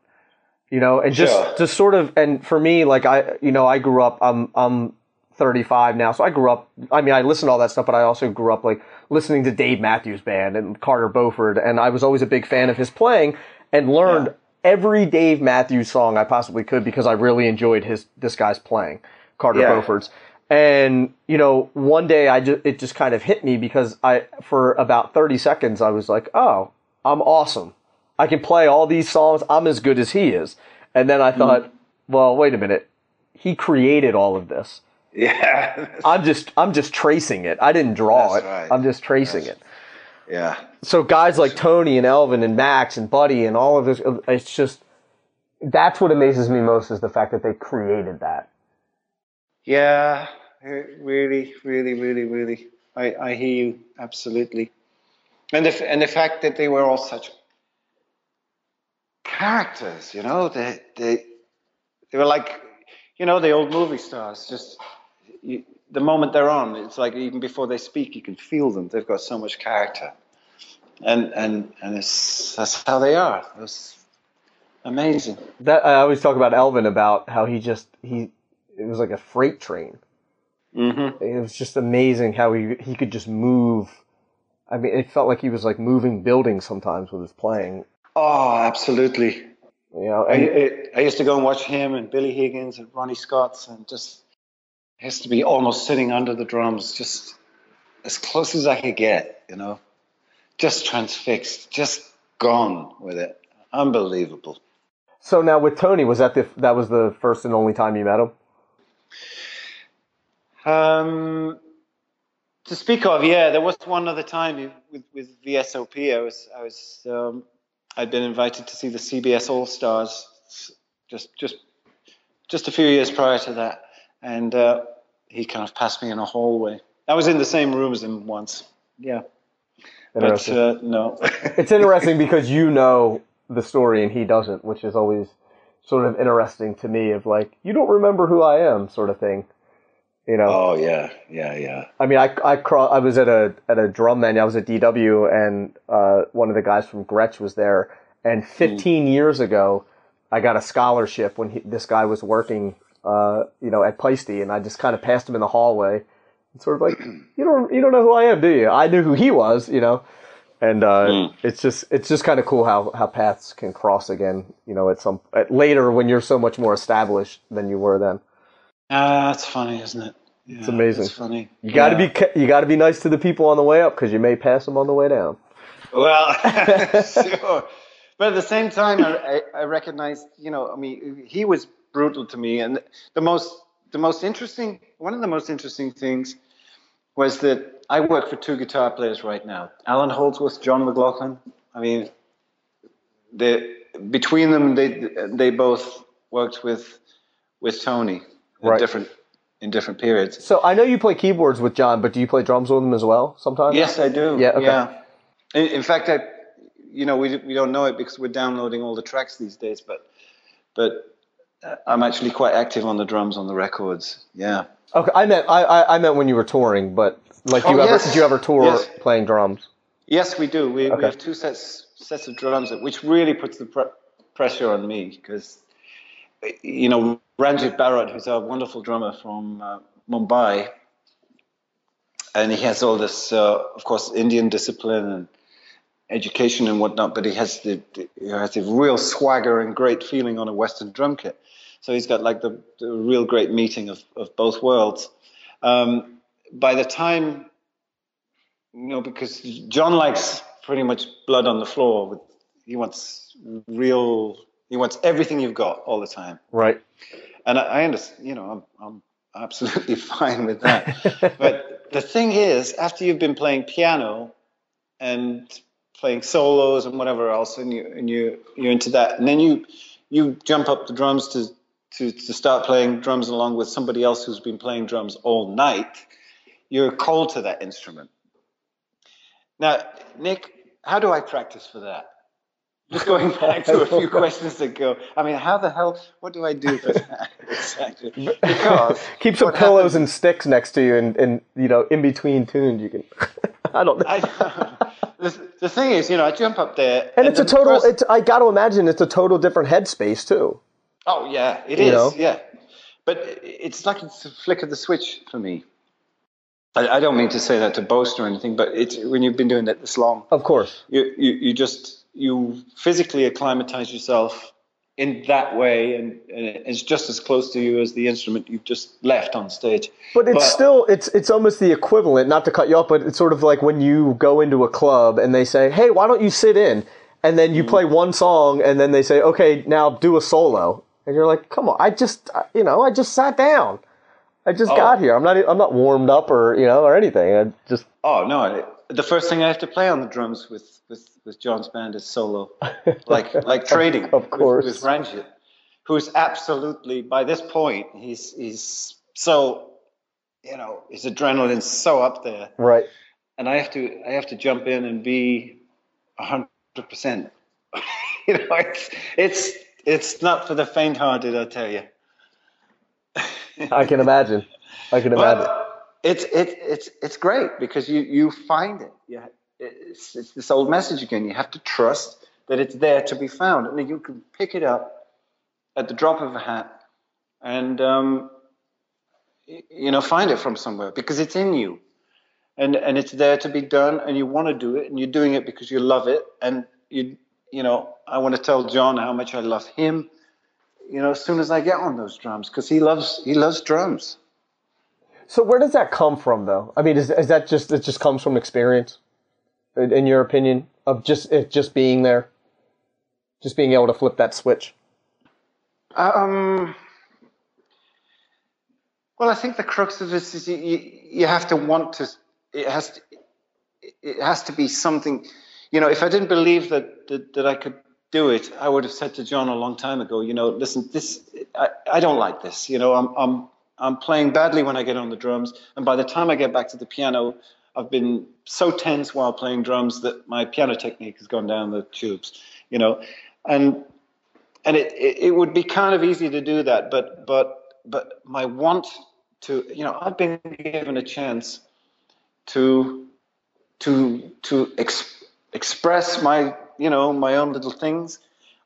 You know, and just sure. just sort of, and for me, like I, you know, I grew up. I'm I'm 35 now, so I grew up. I mean, I listened to all that stuff, but I also grew up like listening to Dave Matthews Band and Carter Beauford, and I was always a big fan of his playing, and learned yeah. every Dave Matthews song I possibly could because I really enjoyed his this guy's playing, Carter yeah. Beauford's. And you know, one day I just it just kind of hit me because I for about 30 seconds I was like, oh, I'm awesome. I can play all these songs. I'm as good as he is. And then I hmm. thought, mm. well, wait a minute. He created all of this. Yeah. I'm just I'm just tracing it. I didn't draw That's it. Right. I'm just tracing That's, it. Yeah. So guys like Tony and Elvin and Max and Buddy and all of this it's just that's what amazes me most is the fact that they created that. Yeah, really, really, really, really. I, I hear you absolutely. And the and the fact that they were all such characters, you know, they they they were like, you know, the old movie stars. Just you, the moment they're on, it's like even before they speak, you can feel them. They've got so much character, and and and it's that's how they are. It's amazing. That I always talk about Elvin about how he just he it was like a freight train. Mm-hmm. It was just amazing how he he could just move. I mean, it felt like he was like moving buildings sometimes with his playing. Oh, absolutely. You know, and, I, I, used to go and watch him and Billy Higgins and Ronnie Scott's, and just has to be almost sitting under the drums, just as close as I could get. You know, just transfixed, just gone with it. Unbelievable. So now with Tony, was that the that was the first and only time you met him? Um, to speak of, yeah, there was one other time with with VSOP. I was I was um, I'd been invited to see the CBS All Stars just just just a few years prior to that, and uh, he kind of passed me in a hallway. I was in the same room as him once. Yeah, but uh, no. it's interesting because you know the story and he doesn't, which is always sort of interesting to me. Of like, you don't remember who I am, sort of thing. You know? Oh yeah, yeah, yeah. I mean, I I, craw- I was at a at a drum menu. I was at DW, and uh, one of the guys from Gretsch was there. And 15 mm. years ago, I got a scholarship when he, this guy was working, uh, you know, at Paiste, and I just kind of passed him in the hallway, and sort of like, you don't you don't know who I am, do you? I knew who he was, you know. And uh, mm. it's just it's just kind of cool how, how paths can cross again, you know, at some at later when you're so much more established than you were then. Ah, uh, that's funny, isn't it? Yeah, it's amazing. It's funny. You got to yeah. be you got to be nice to the people on the way up because you may pass them on the way down. Well, sure, but at the same time, I, I recognized, you know, I mean, he was brutal to me, and the most the most interesting one of the most interesting things was that I work for two guitar players right now, Allan Holdsworth, John McLaughlin. I mean, they between them, they they both worked with with Tony right. different in different periods. So I know you play keyboards with John, but do you play drums with him as well sometimes? Yes, I do. Yeah. Okay. Yeah. In, in, fact, I, you know, we we don't know it because we're downloading all the tracks these days, but but uh, I'm actually quite active on the drums on the records. Yeah. Okay, I meant I, I meant when you were touring, but like do you oh, ever did you ever tour yes. playing drums? Yes, we do. We, okay. we have two sets sets of drums, which really puts the pre- pressure on me because you know Ranjit Barot, who's a wonderful drummer from uh, Mumbai, and he has all this, uh, of course, Indian discipline and education and whatnot, but he has the, the he has a real swagger and great feeling on a Western drum kit. So he's got like the, the real great meeting of, of both worlds. Um, by the time, you know, because John likes pretty much blood on the floor. With, he wants real. He wants everything you've got all the time. Right and I, I understand. You know, I'm, I'm absolutely fine with that. but the thing is, after you've been playing piano and playing solos and whatever else, and you and you you're into that, and then you you jump up the drums to to to start playing drums along with somebody else who's been playing drums all night. You're cold to that instrument. Now, Nick, how do I practice for that? Just going back to a few questions ago. I mean, how the hell? What do I do for that exactly? Because keep some pillows happens, and sticks next to you, and, and you know, in between tunes, you can. I don't know. I, the, the, thing is, you know, I jump up there, and, and it's a total. First, it's I got to imagine it's a total different headspace too. Oh yeah, it you is. Know? Yeah, but it's like it's a flick of the switch for me. I, I don't mean to say that to boast or anything, but it's when you've been doing it this long. Of course, you you, you just you physically acclimatize yourself in that way and, and, it's just as close to you as the instrument you've just left on stage. But it's but, still it's it's almost the equivalent not to cut you off but it's sort of like when you go into a club and they say hey why don't you sit in? And then you mm-hmm. play one song and then they say okay now do a solo. And you're like come on i just you know i just sat down. I just oh. got here. I'm not i'm not warmed up or you know or anything. I just oh no the first thing i have to play on the drums with with John's band is solo, like like trading of course with, with Ranjit, who's absolutely by this point he's he's so you know his adrenaline's so up there, right? And I have to I have to jump in and be hundred percent. You know, it's it's it's not for the faint-hearted, I tell you. I can imagine. I can imagine. But it's it, it's it's great because you you find it. You it's, it's this old message again. You have to trust that it's there to be found, and you can pick it up at the drop of a hat, and um, you know find it from somewhere because it's in you, and and it's there to be done, and you want to do it, and you're doing it because you love it, and you you know I want to tell John how much I love him. You know, as soon as I get on those drums, because he loves he loves drums. So where does that come from, though? I mean, is, is that just it just comes from experience? In your opinion, of just it just being there, just being able to flip that switch? Um. Well, I think the crux of this is you, you have to want to. It has to. It has to be something. You know, if I didn't believe that, that that I could do it, I would have said to John a long time ago. You know, listen, this I, I don't like this. You know, I'm I'm I'm playing badly when I get on the drums, and by the time I get back to the piano, I've been so tense while playing drums that my piano technique has gone down the tubes, you know, and and it, it, would be kind of easy to do that, but but but my want to, you know, I've been given a chance to to to ex- express my you know my own little things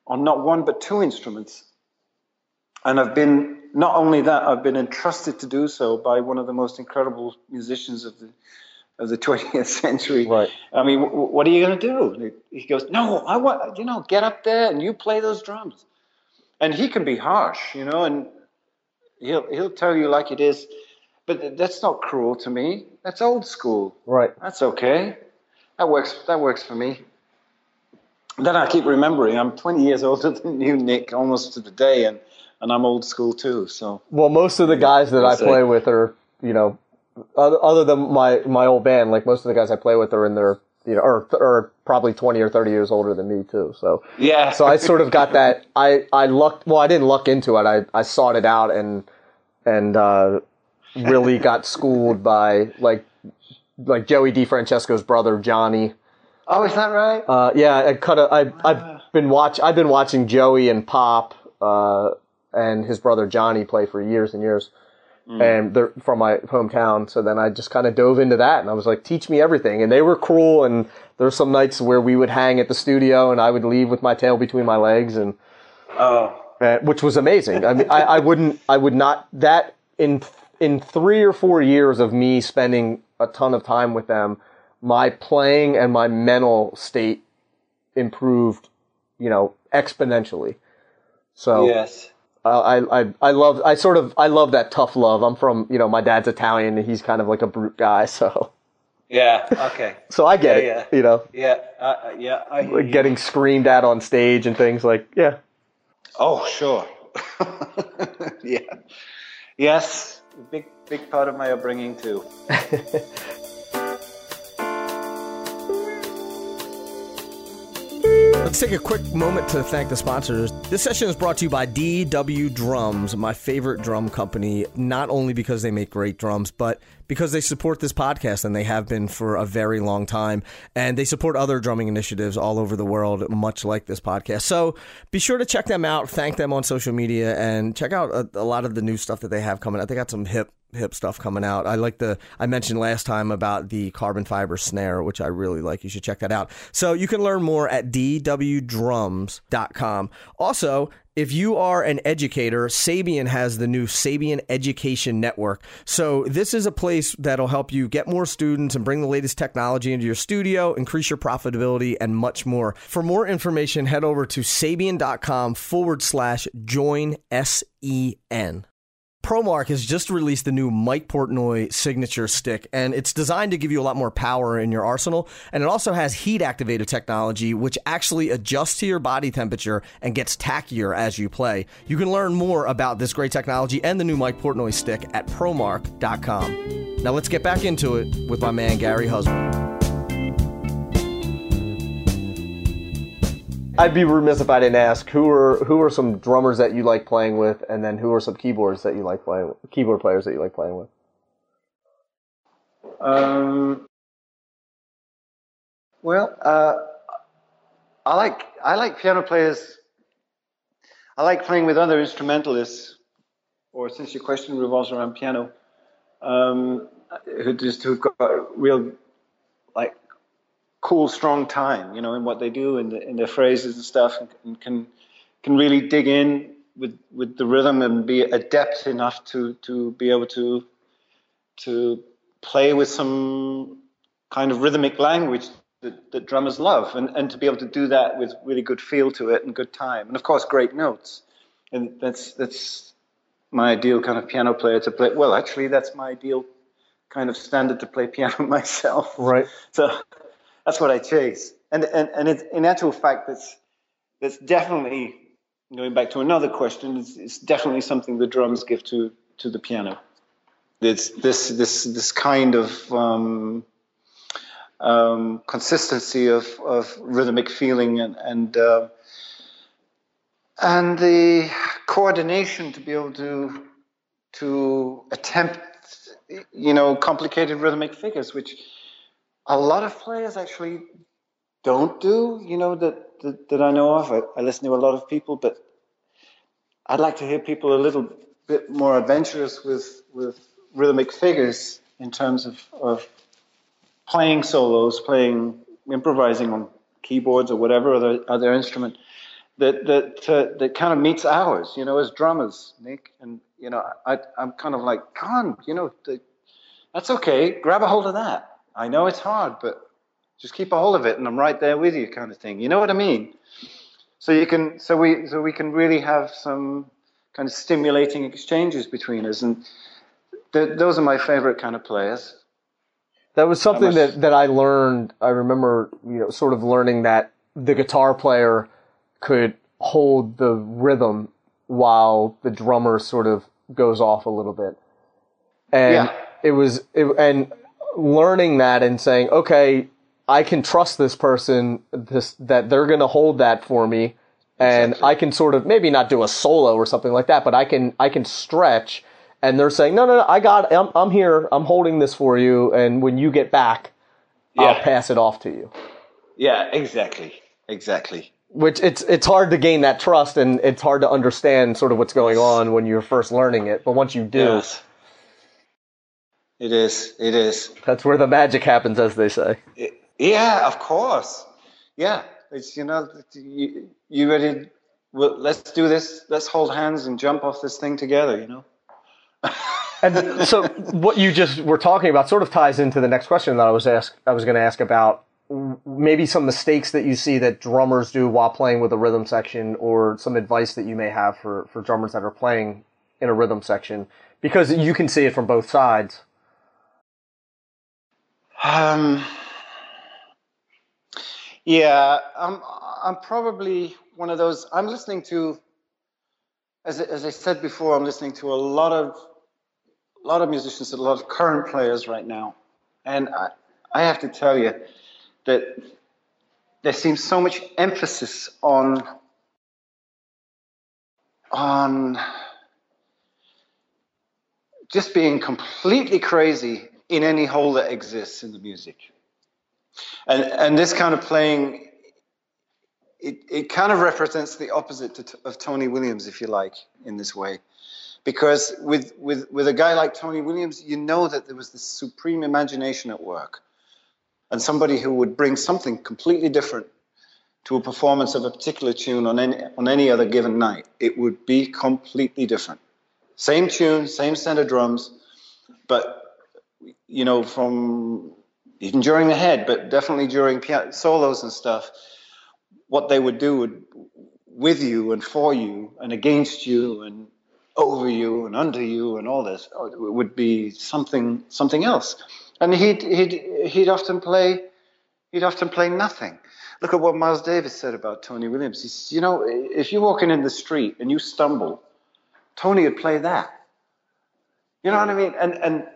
on not one but two instruments, and I've been not only that I've been entrusted to do so by one of the most incredible musicians of the of the 20th century. Right. I mean, w- what are you going to do? He goes, no, I want, you know, get up there and you play those drums. And he can be harsh, you know, and he'll he'll tell you like it is, but that's not cruel to me. That's old school. Right. That's okay. That works. That works for me. then I keep remembering I'm 20 years older than you, Nick, almost to the day, and and I'm old school too. So. Well, most of the guys that I play with are, you know, other, than my my old band, like most of the guys I play with are in their you know, or, or probably 20 or 30 years older than me too. So, yeah. so I sort of got that. I, I lucked, well, I didn't luck into it. I, I sought it out and, and, uh, really got schooled by like, like Joey DeFrancesco's brother, Johnny. Oh, is that right? Uh, yeah, I cut a, I, I've been watch, I've been watching Joey and Pop, uh, and his brother Johnny play for years and years. And they're from my hometown. So then I just kind of dove into that, and I was like, "Teach me everything." And they were cruel, and there were some nights where we would hang at the studio, and I would leave with my tail between my legs, and oh, uh, which was amazing. I mean, I, I wouldn't, I would not that in in three or four years of me spending a ton of time with them, my playing and my mental state improved, you know, exponentially. So yes, I, I I love I sort of I love that tough love. I'm from you know my dad's Italian and he's kind of like a brute guy, so yeah, okay. so I get yeah, it, yeah. you know. Yeah, uh, uh yeah. I like getting screamed at on stage and things like yeah. Oh sure. yeah. Yes. big big part of my upbringing too. Let's take a quick moment to thank the sponsors. This session is brought to you by DW Drums, my favorite drum company, not only because they make great drums, but because they support this podcast and they have been for a very long time. And they support other drumming initiatives all over the world, much like this podcast. So be sure to check them out, thank them on social media, and check out a, a lot of the new stuff that they have coming out. They got some hip hip stuff coming out. I like the I mentioned last time about the carbon fiber snare, which I really like. You should check that out. So you can learn more at dwdrums.com. Also, if you are an educator, Sabian has the new Sabian Education Network. So this is a place that'll help you get more students and bring the latest technology into your studio, increase your profitability, and much more. For more information, head over to sabian.com forward slash join S E N. ProMark has just released the new Mike Portnoy signature stick, and it's designed to give you a lot more power in your arsenal. And it also has heat activated technology, which actually adjusts to your body temperature and gets tackier as you play. You can learn more about this great technology and the new Mike Portnoy stick at promark.com. Now let's get back into it with my man Gary Husband. I'd be remiss if I didn't ask who are who are some drummers that you like playing with, and then who are some keyboards that you like playing with, keyboard players that you like playing with. Um, well, uh, I like I like piano players. I like playing with other instrumentalists, or since your question revolves around piano, um, who just who've got real cool, strong time, you know, in what they do and in, in, their phrases and stuff, and, and, can can really dig in with with the rhythm and be adept enough to to be able to to play with some kind of rhythmic language that, that drummers love, and and to be able to do that with really good feel to it and good time, and of course great notes, and that's that's my ideal kind of piano player to play. Well, actually, that's my ideal kind of standard to play piano myself. Right. So that's what I chase. And and and it's, in actual fact, that's that's definitely going back to another question. It's, it's definitely something the drums give to to the piano. It's this this this kind of um, um, consistency of, of rhythmic feeling and and uh, and the coordination to be able to to attempt you know complicated rhythmic figures, which a lot of players actually don't do, you know, that, that, that I know of. I, I, listen to a lot of people, but I'd like to hear people a little bit more adventurous with, with rhythmic figures in terms of, of playing solos, playing, improvising on keyboards or whatever other, other instrument that, that, uh, that kind of meets ours, you know, as drummers, Nick. And, you know, I, I'm kind of like, come on, you know, that's okay. Grab a hold of that I know it's hard, but just keep a hold of it, and I'm right there with you, kind of thing. You know what I mean? So you can, so we, so we can really have some kind of stimulating exchanges between us, and th- those are my favorite kind of players. That was something that, that I learned. I remember, you know, sort of learning that the guitar player could hold the rhythm while the drummer sort of goes off a little bit. And yeah. it was, it, and learning that and saying, okay, I can trust this person, this that they're going to hold that for me, and exactly. I can sort of maybe not do a solo or something like that, but I can I can stretch. And they're saying, no, no, no, I got, I'm, I'm here, I'm holding this for you, and when you get back, yeah. I'll pass it off to you. Yeah, exactly, exactly. Which it's it's hard to gain that trust, and it's hard to understand sort of what's going on when you're first learning it. But once you do, yes it is. It is. That's where the magic happens, as they say. It, yeah, of course. Yeah, it's you know you, you ready? Well, let's do this. Let's hold hands and jump off this thing together. You know. and so, what you just were talking about sort of ties into the next question that I was ask. I was going to ask about maybe some mistakes that you see that drummers do while playing with a rhythm section, or some advice that you may have for for drummers that are playing in a rhythm section, because you can see it from both sides. Um, yeah, I'm, I'm probably one of those. I'm listening to, as, as I said before, I'm listening to a lot of a lot of musicians, a lot of current players right now, and I, I have to tell you that there seems so much emphasis on on just being completely crazy in any hole that exists in the music. And and this kind of playing it, it kind of represents the opposite to, of Tony Williams, if you like, in this way. Because with, with, with a guy like Tony Williams, you know that there was this supreme imagination at work. And somebody who would bring something completely different to a performance of a particular tune on any, on any other given night, it would be completely different. Same tune, same set of drums, but, you know, from even during the head, but definitely during piano, solos and stuff, what they would do would, with you and for you and against you and over you and under you and all this uh, would be something something else. And he'd he'd he'd often play he'd often play nothing. Look at what Miles Davis said about Tony Williams. He says, you know, if you're walking in the street and you stumble, Tony would play that. You know what I mean? And and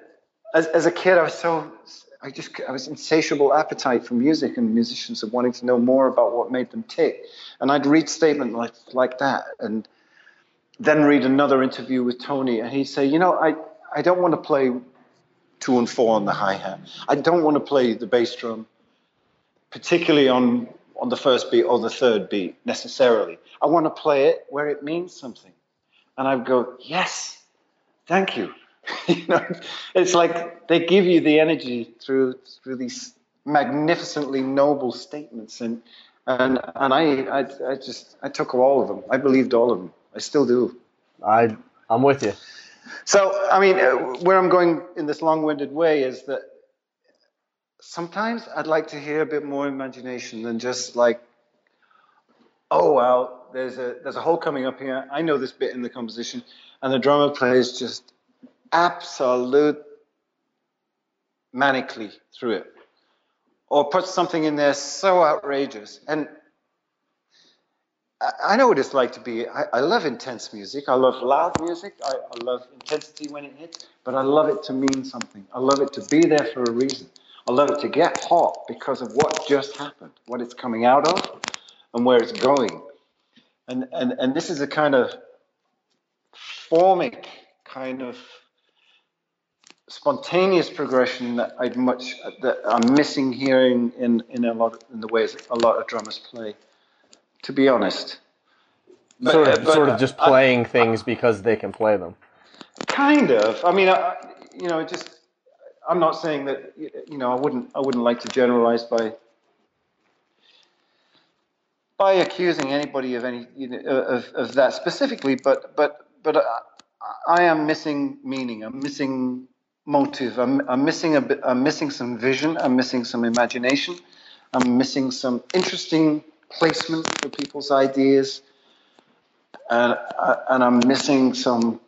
as, as a kid, I was so I just I was insatiable appetite for music and musicians and wanting to know more about what made them tick. And I'd read statements like like that, and then read another interview with Tony, and he'd say, you know, I I don't want to play two and four on the hi hat. I don't want to play the bass drum, particularly on on the first beat or the third beat necessarily. I want to play it where it means something. And I'd go, yes, thank you. you know, it's like they give you the energy through through these magnificently noble statements, and and and I I, I just I took all of them. I believed all of them. I still do. I I'm with you. So I mean, uh, where I'm going in this long-winded way is that sometimes I'd like to hear a bit more imagination than just like, oh well, there's a there's a hole coming up here. I know this bit in the composition, and the drummer plays just absolute manically through it or put something in there so outrageous and I know what it's like to be. I, I love intense music. I love loud music. I, I, love intensity when it hits, but I love it to mean something. I love it to be there for a reason. I love it to get hot because of what just happened, what it's coming out of, and where it's going. And and and this is a kind of formic kind of spontaneous progression that I'd much that I'm missing here in, in, in a lot of, in the ways a lot of drummers play. To be honest, but, sort of, but, sort of uh, just playing I, things I, because they can play them. Kind of. I mean, I, you know, just I'm not saying that you know I wouldn't I wouldn't like to generalize by by accusing anybody of any you know, of, of that specifically, but but but I am missing meaning. I'm missing motive. I'm, I'm missing a bit. I'm missing some vision. I'm missing some imagination. I'm missing some interesting placement for people's ideas, and uh, and I'm missing some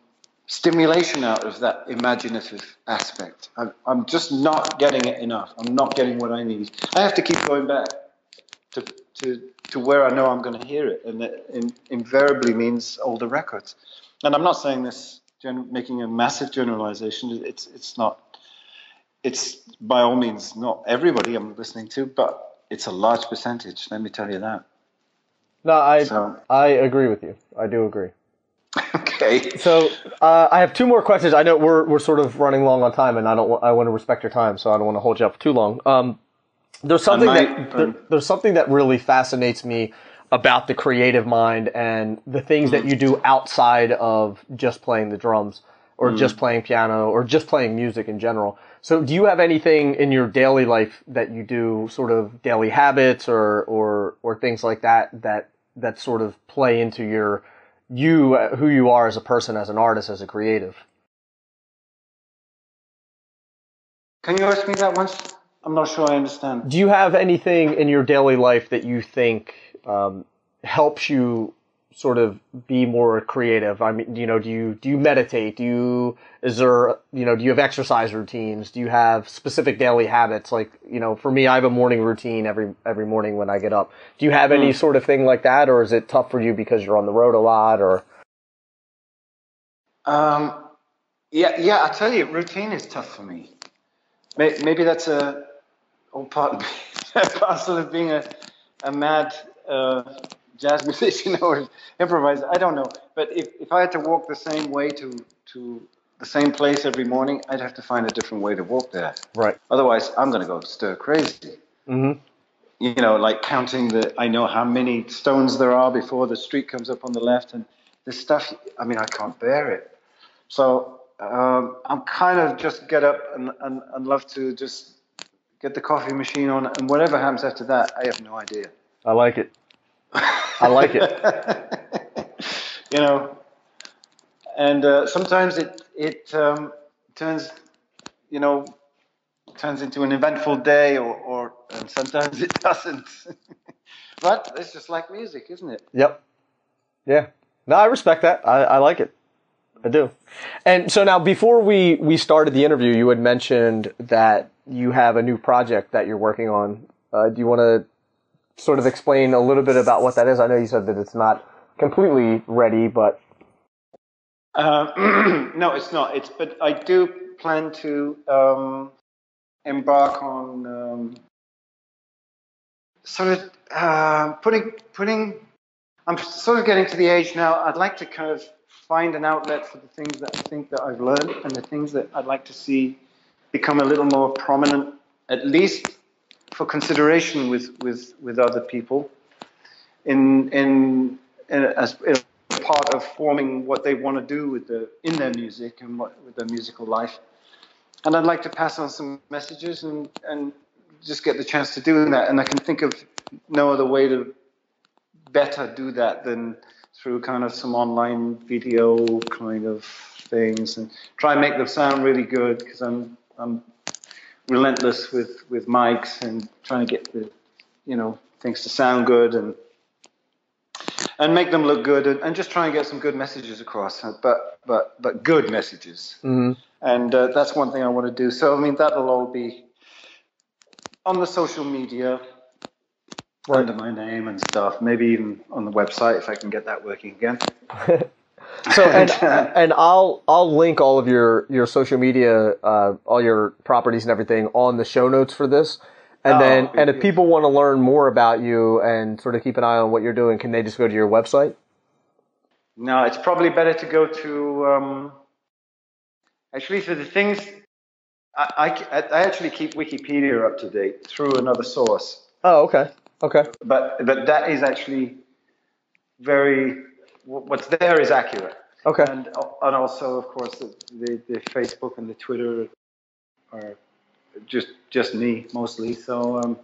stimulation out of that imaginative aspect. I'm, I'm just not getting it enough. I'm not getting what I need. I have to keep going back to to to where I know I'm going to hear it, and in, invariably means older records. And I'm not saying this gen- making a massive generalization. It's it's not. It's by all means not everybody I'm listening to, but it's a large percentage. Let me tell you that. No, I so. I agree with you. I do agree. okay. So uh, I have two more questions. I know we're we're sort of running long on time, and I don't I want to respect your time, so I don't want to hold you up too long. Um, there's something might, that there, there's something that really fascinates me about the creative mind and the things mm-hmm. that you do outside of just playing the drums or mm-hmm. just playing piano or just playing music in general. So do you have anything in your daily life that you do sort of daily habits or or or things like that that that sort of play into your you who you are as a person as an artist as a creative? Can you ask me that once? I'm not sure I understand. Do you have anything in your daily life that you think um, helps you sort of be more creative? I mean, you know, do you do you meditate? Do you is there you know do you have exercise routines? Do you have specific daily habits? Like you know, for me, I have a morning routine every every morning when I get up. Do you have any mm. sort of thing like that, or is it tough for you because you're on the road a lot? Or um, Yeah, yeah. I tell you, routine is tough for me. Maybe that's a all part parcel of being a a mad uh, jazz musician or improviser. I don't know. But if, if I had to walk the same way to to the same place every morning, I'd have to find a different way to walk there. Right. Otherwise, I'm going to go stir crazy. Mm-hmm. You know, like counting the. I know how many stones there are before the street comes up on the left, and this stuff. I mean, I can't bear it. So um, I'm kind of just get up and, and, and love to just get the coffee machine on, and whatever happens after that, I have no idea. I like it. I like it. you know, and uh, sometimes it it um, turns, you know, turns into an eventful day, or, or and sometimes it doesn't. but it's just like music, isn't it? Yep. Yeah. No, I respect that. I, I like it. I do. And so now, before we we started the interview, you had mentioned that you have a new project that you're working on. Uh, do you want to sort of explain a little bit about what that is? I know you said that it's not completely ready, but uh, no, it's not. It's but I do plan to um, embark on um, sort of uh, putting putting. I'm sort of getting to the age now. I'd like to kind of find an outlet for the things that I think that I've learned and the things that I'd like to see become a little more prominent, at least for consideration with with with other people, in in, in as in part of forming what they want to do with the in their music and what, with their musical life. And I'd like to pass on some messages and and just get the chance to do that. And I can think of no other way to better do that than through kind of some online video kind of things and try and make them sound really good because I'm I'm relentless with with mics and trying to get the you know things to sound good and and make them look good and, and just try and get some good messages across but but but good messages mm-hmm. and uh, that's one thing I want to do so I mean that'll all be on the social media right. under my name and stuff. Maybe even on the website if I can get that working again. so and and I'll I'll link all of your your social media, uh, all your properties and everything on the show notes for this. And oh, then and if people want to learn more about you and sort of keep an eye on what you're doing, can they just go to your website? No, it's probably better to go to. Um, actually, for the things, I, I, I actually keep Wikipedia up to date through another source. Oh, okay. Okay. But but that is actually very what's there is accurate. Okay. And and also of course the, the, the Facebook and the Twitter are just just me mostly. So um,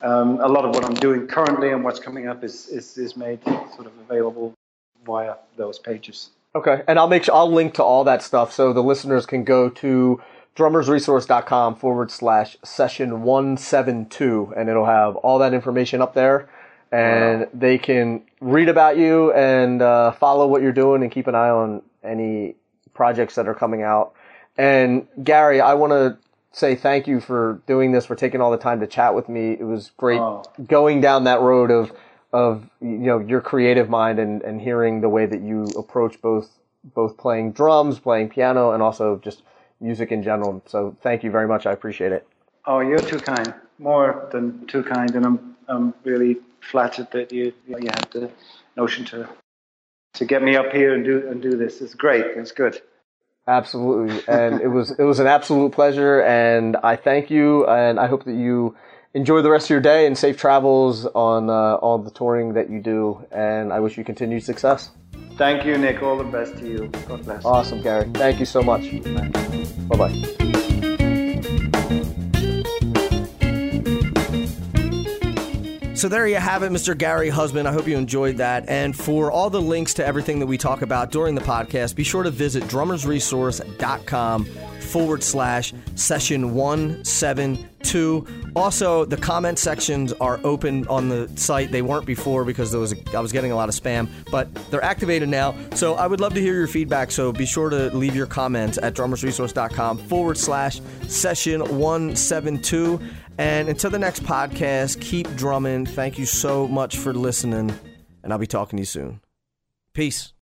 um, a lot of what I'm doing currently and what's coming up is, is is made sort of available via those pages. Okay, and I'll make sure I'll link to all that stuff so the listeners can go to drummersresource.com forward slash session 172 and it'll have all that information up there and wow. they can read about you and uh, follow what you're doing and keep an eye on any projects that are coming out and gary i want to say thank you for doing this for taking all the time to chat with me it was great oh. going down that road of of you know your creative mind and, and hearing the way that you approach both both playing drums playing piano and also just music in general. So thank you very much. I appreciate it. Oh, you're too kind. More than too kind, and I'm I'm really flattered that you you, know, you had the notion to to get me up here and do and do this. It's great. It's good. Absolutely, and it was it was an absolute pleasure, and I thank you, and I hope that you enjoy the rest of your day and safe travels on uh, all the touring that you do, and I wish you continued success. Thank you, Nick. All the best to you. God bless. Awesome, Gary. Thank you so much. Bye bye. So there you have it, Mr. Gary Husband. I hope you enjoyed that. And for all the links to everything that we talk about during the podcast, be sure to visit drummersresource.com forward slash session 172. Also, the comment sections are open on the site. They weren't before because there was a, I was getting a lot of spam, but they're activated now. So I would love to hear your feedback. So be sure to leave your comments at drummersresource.com forward slash session 172. And until the next podcast, keep drumming. Thank you so much for listening, and I'll be talking to you soon. Peace.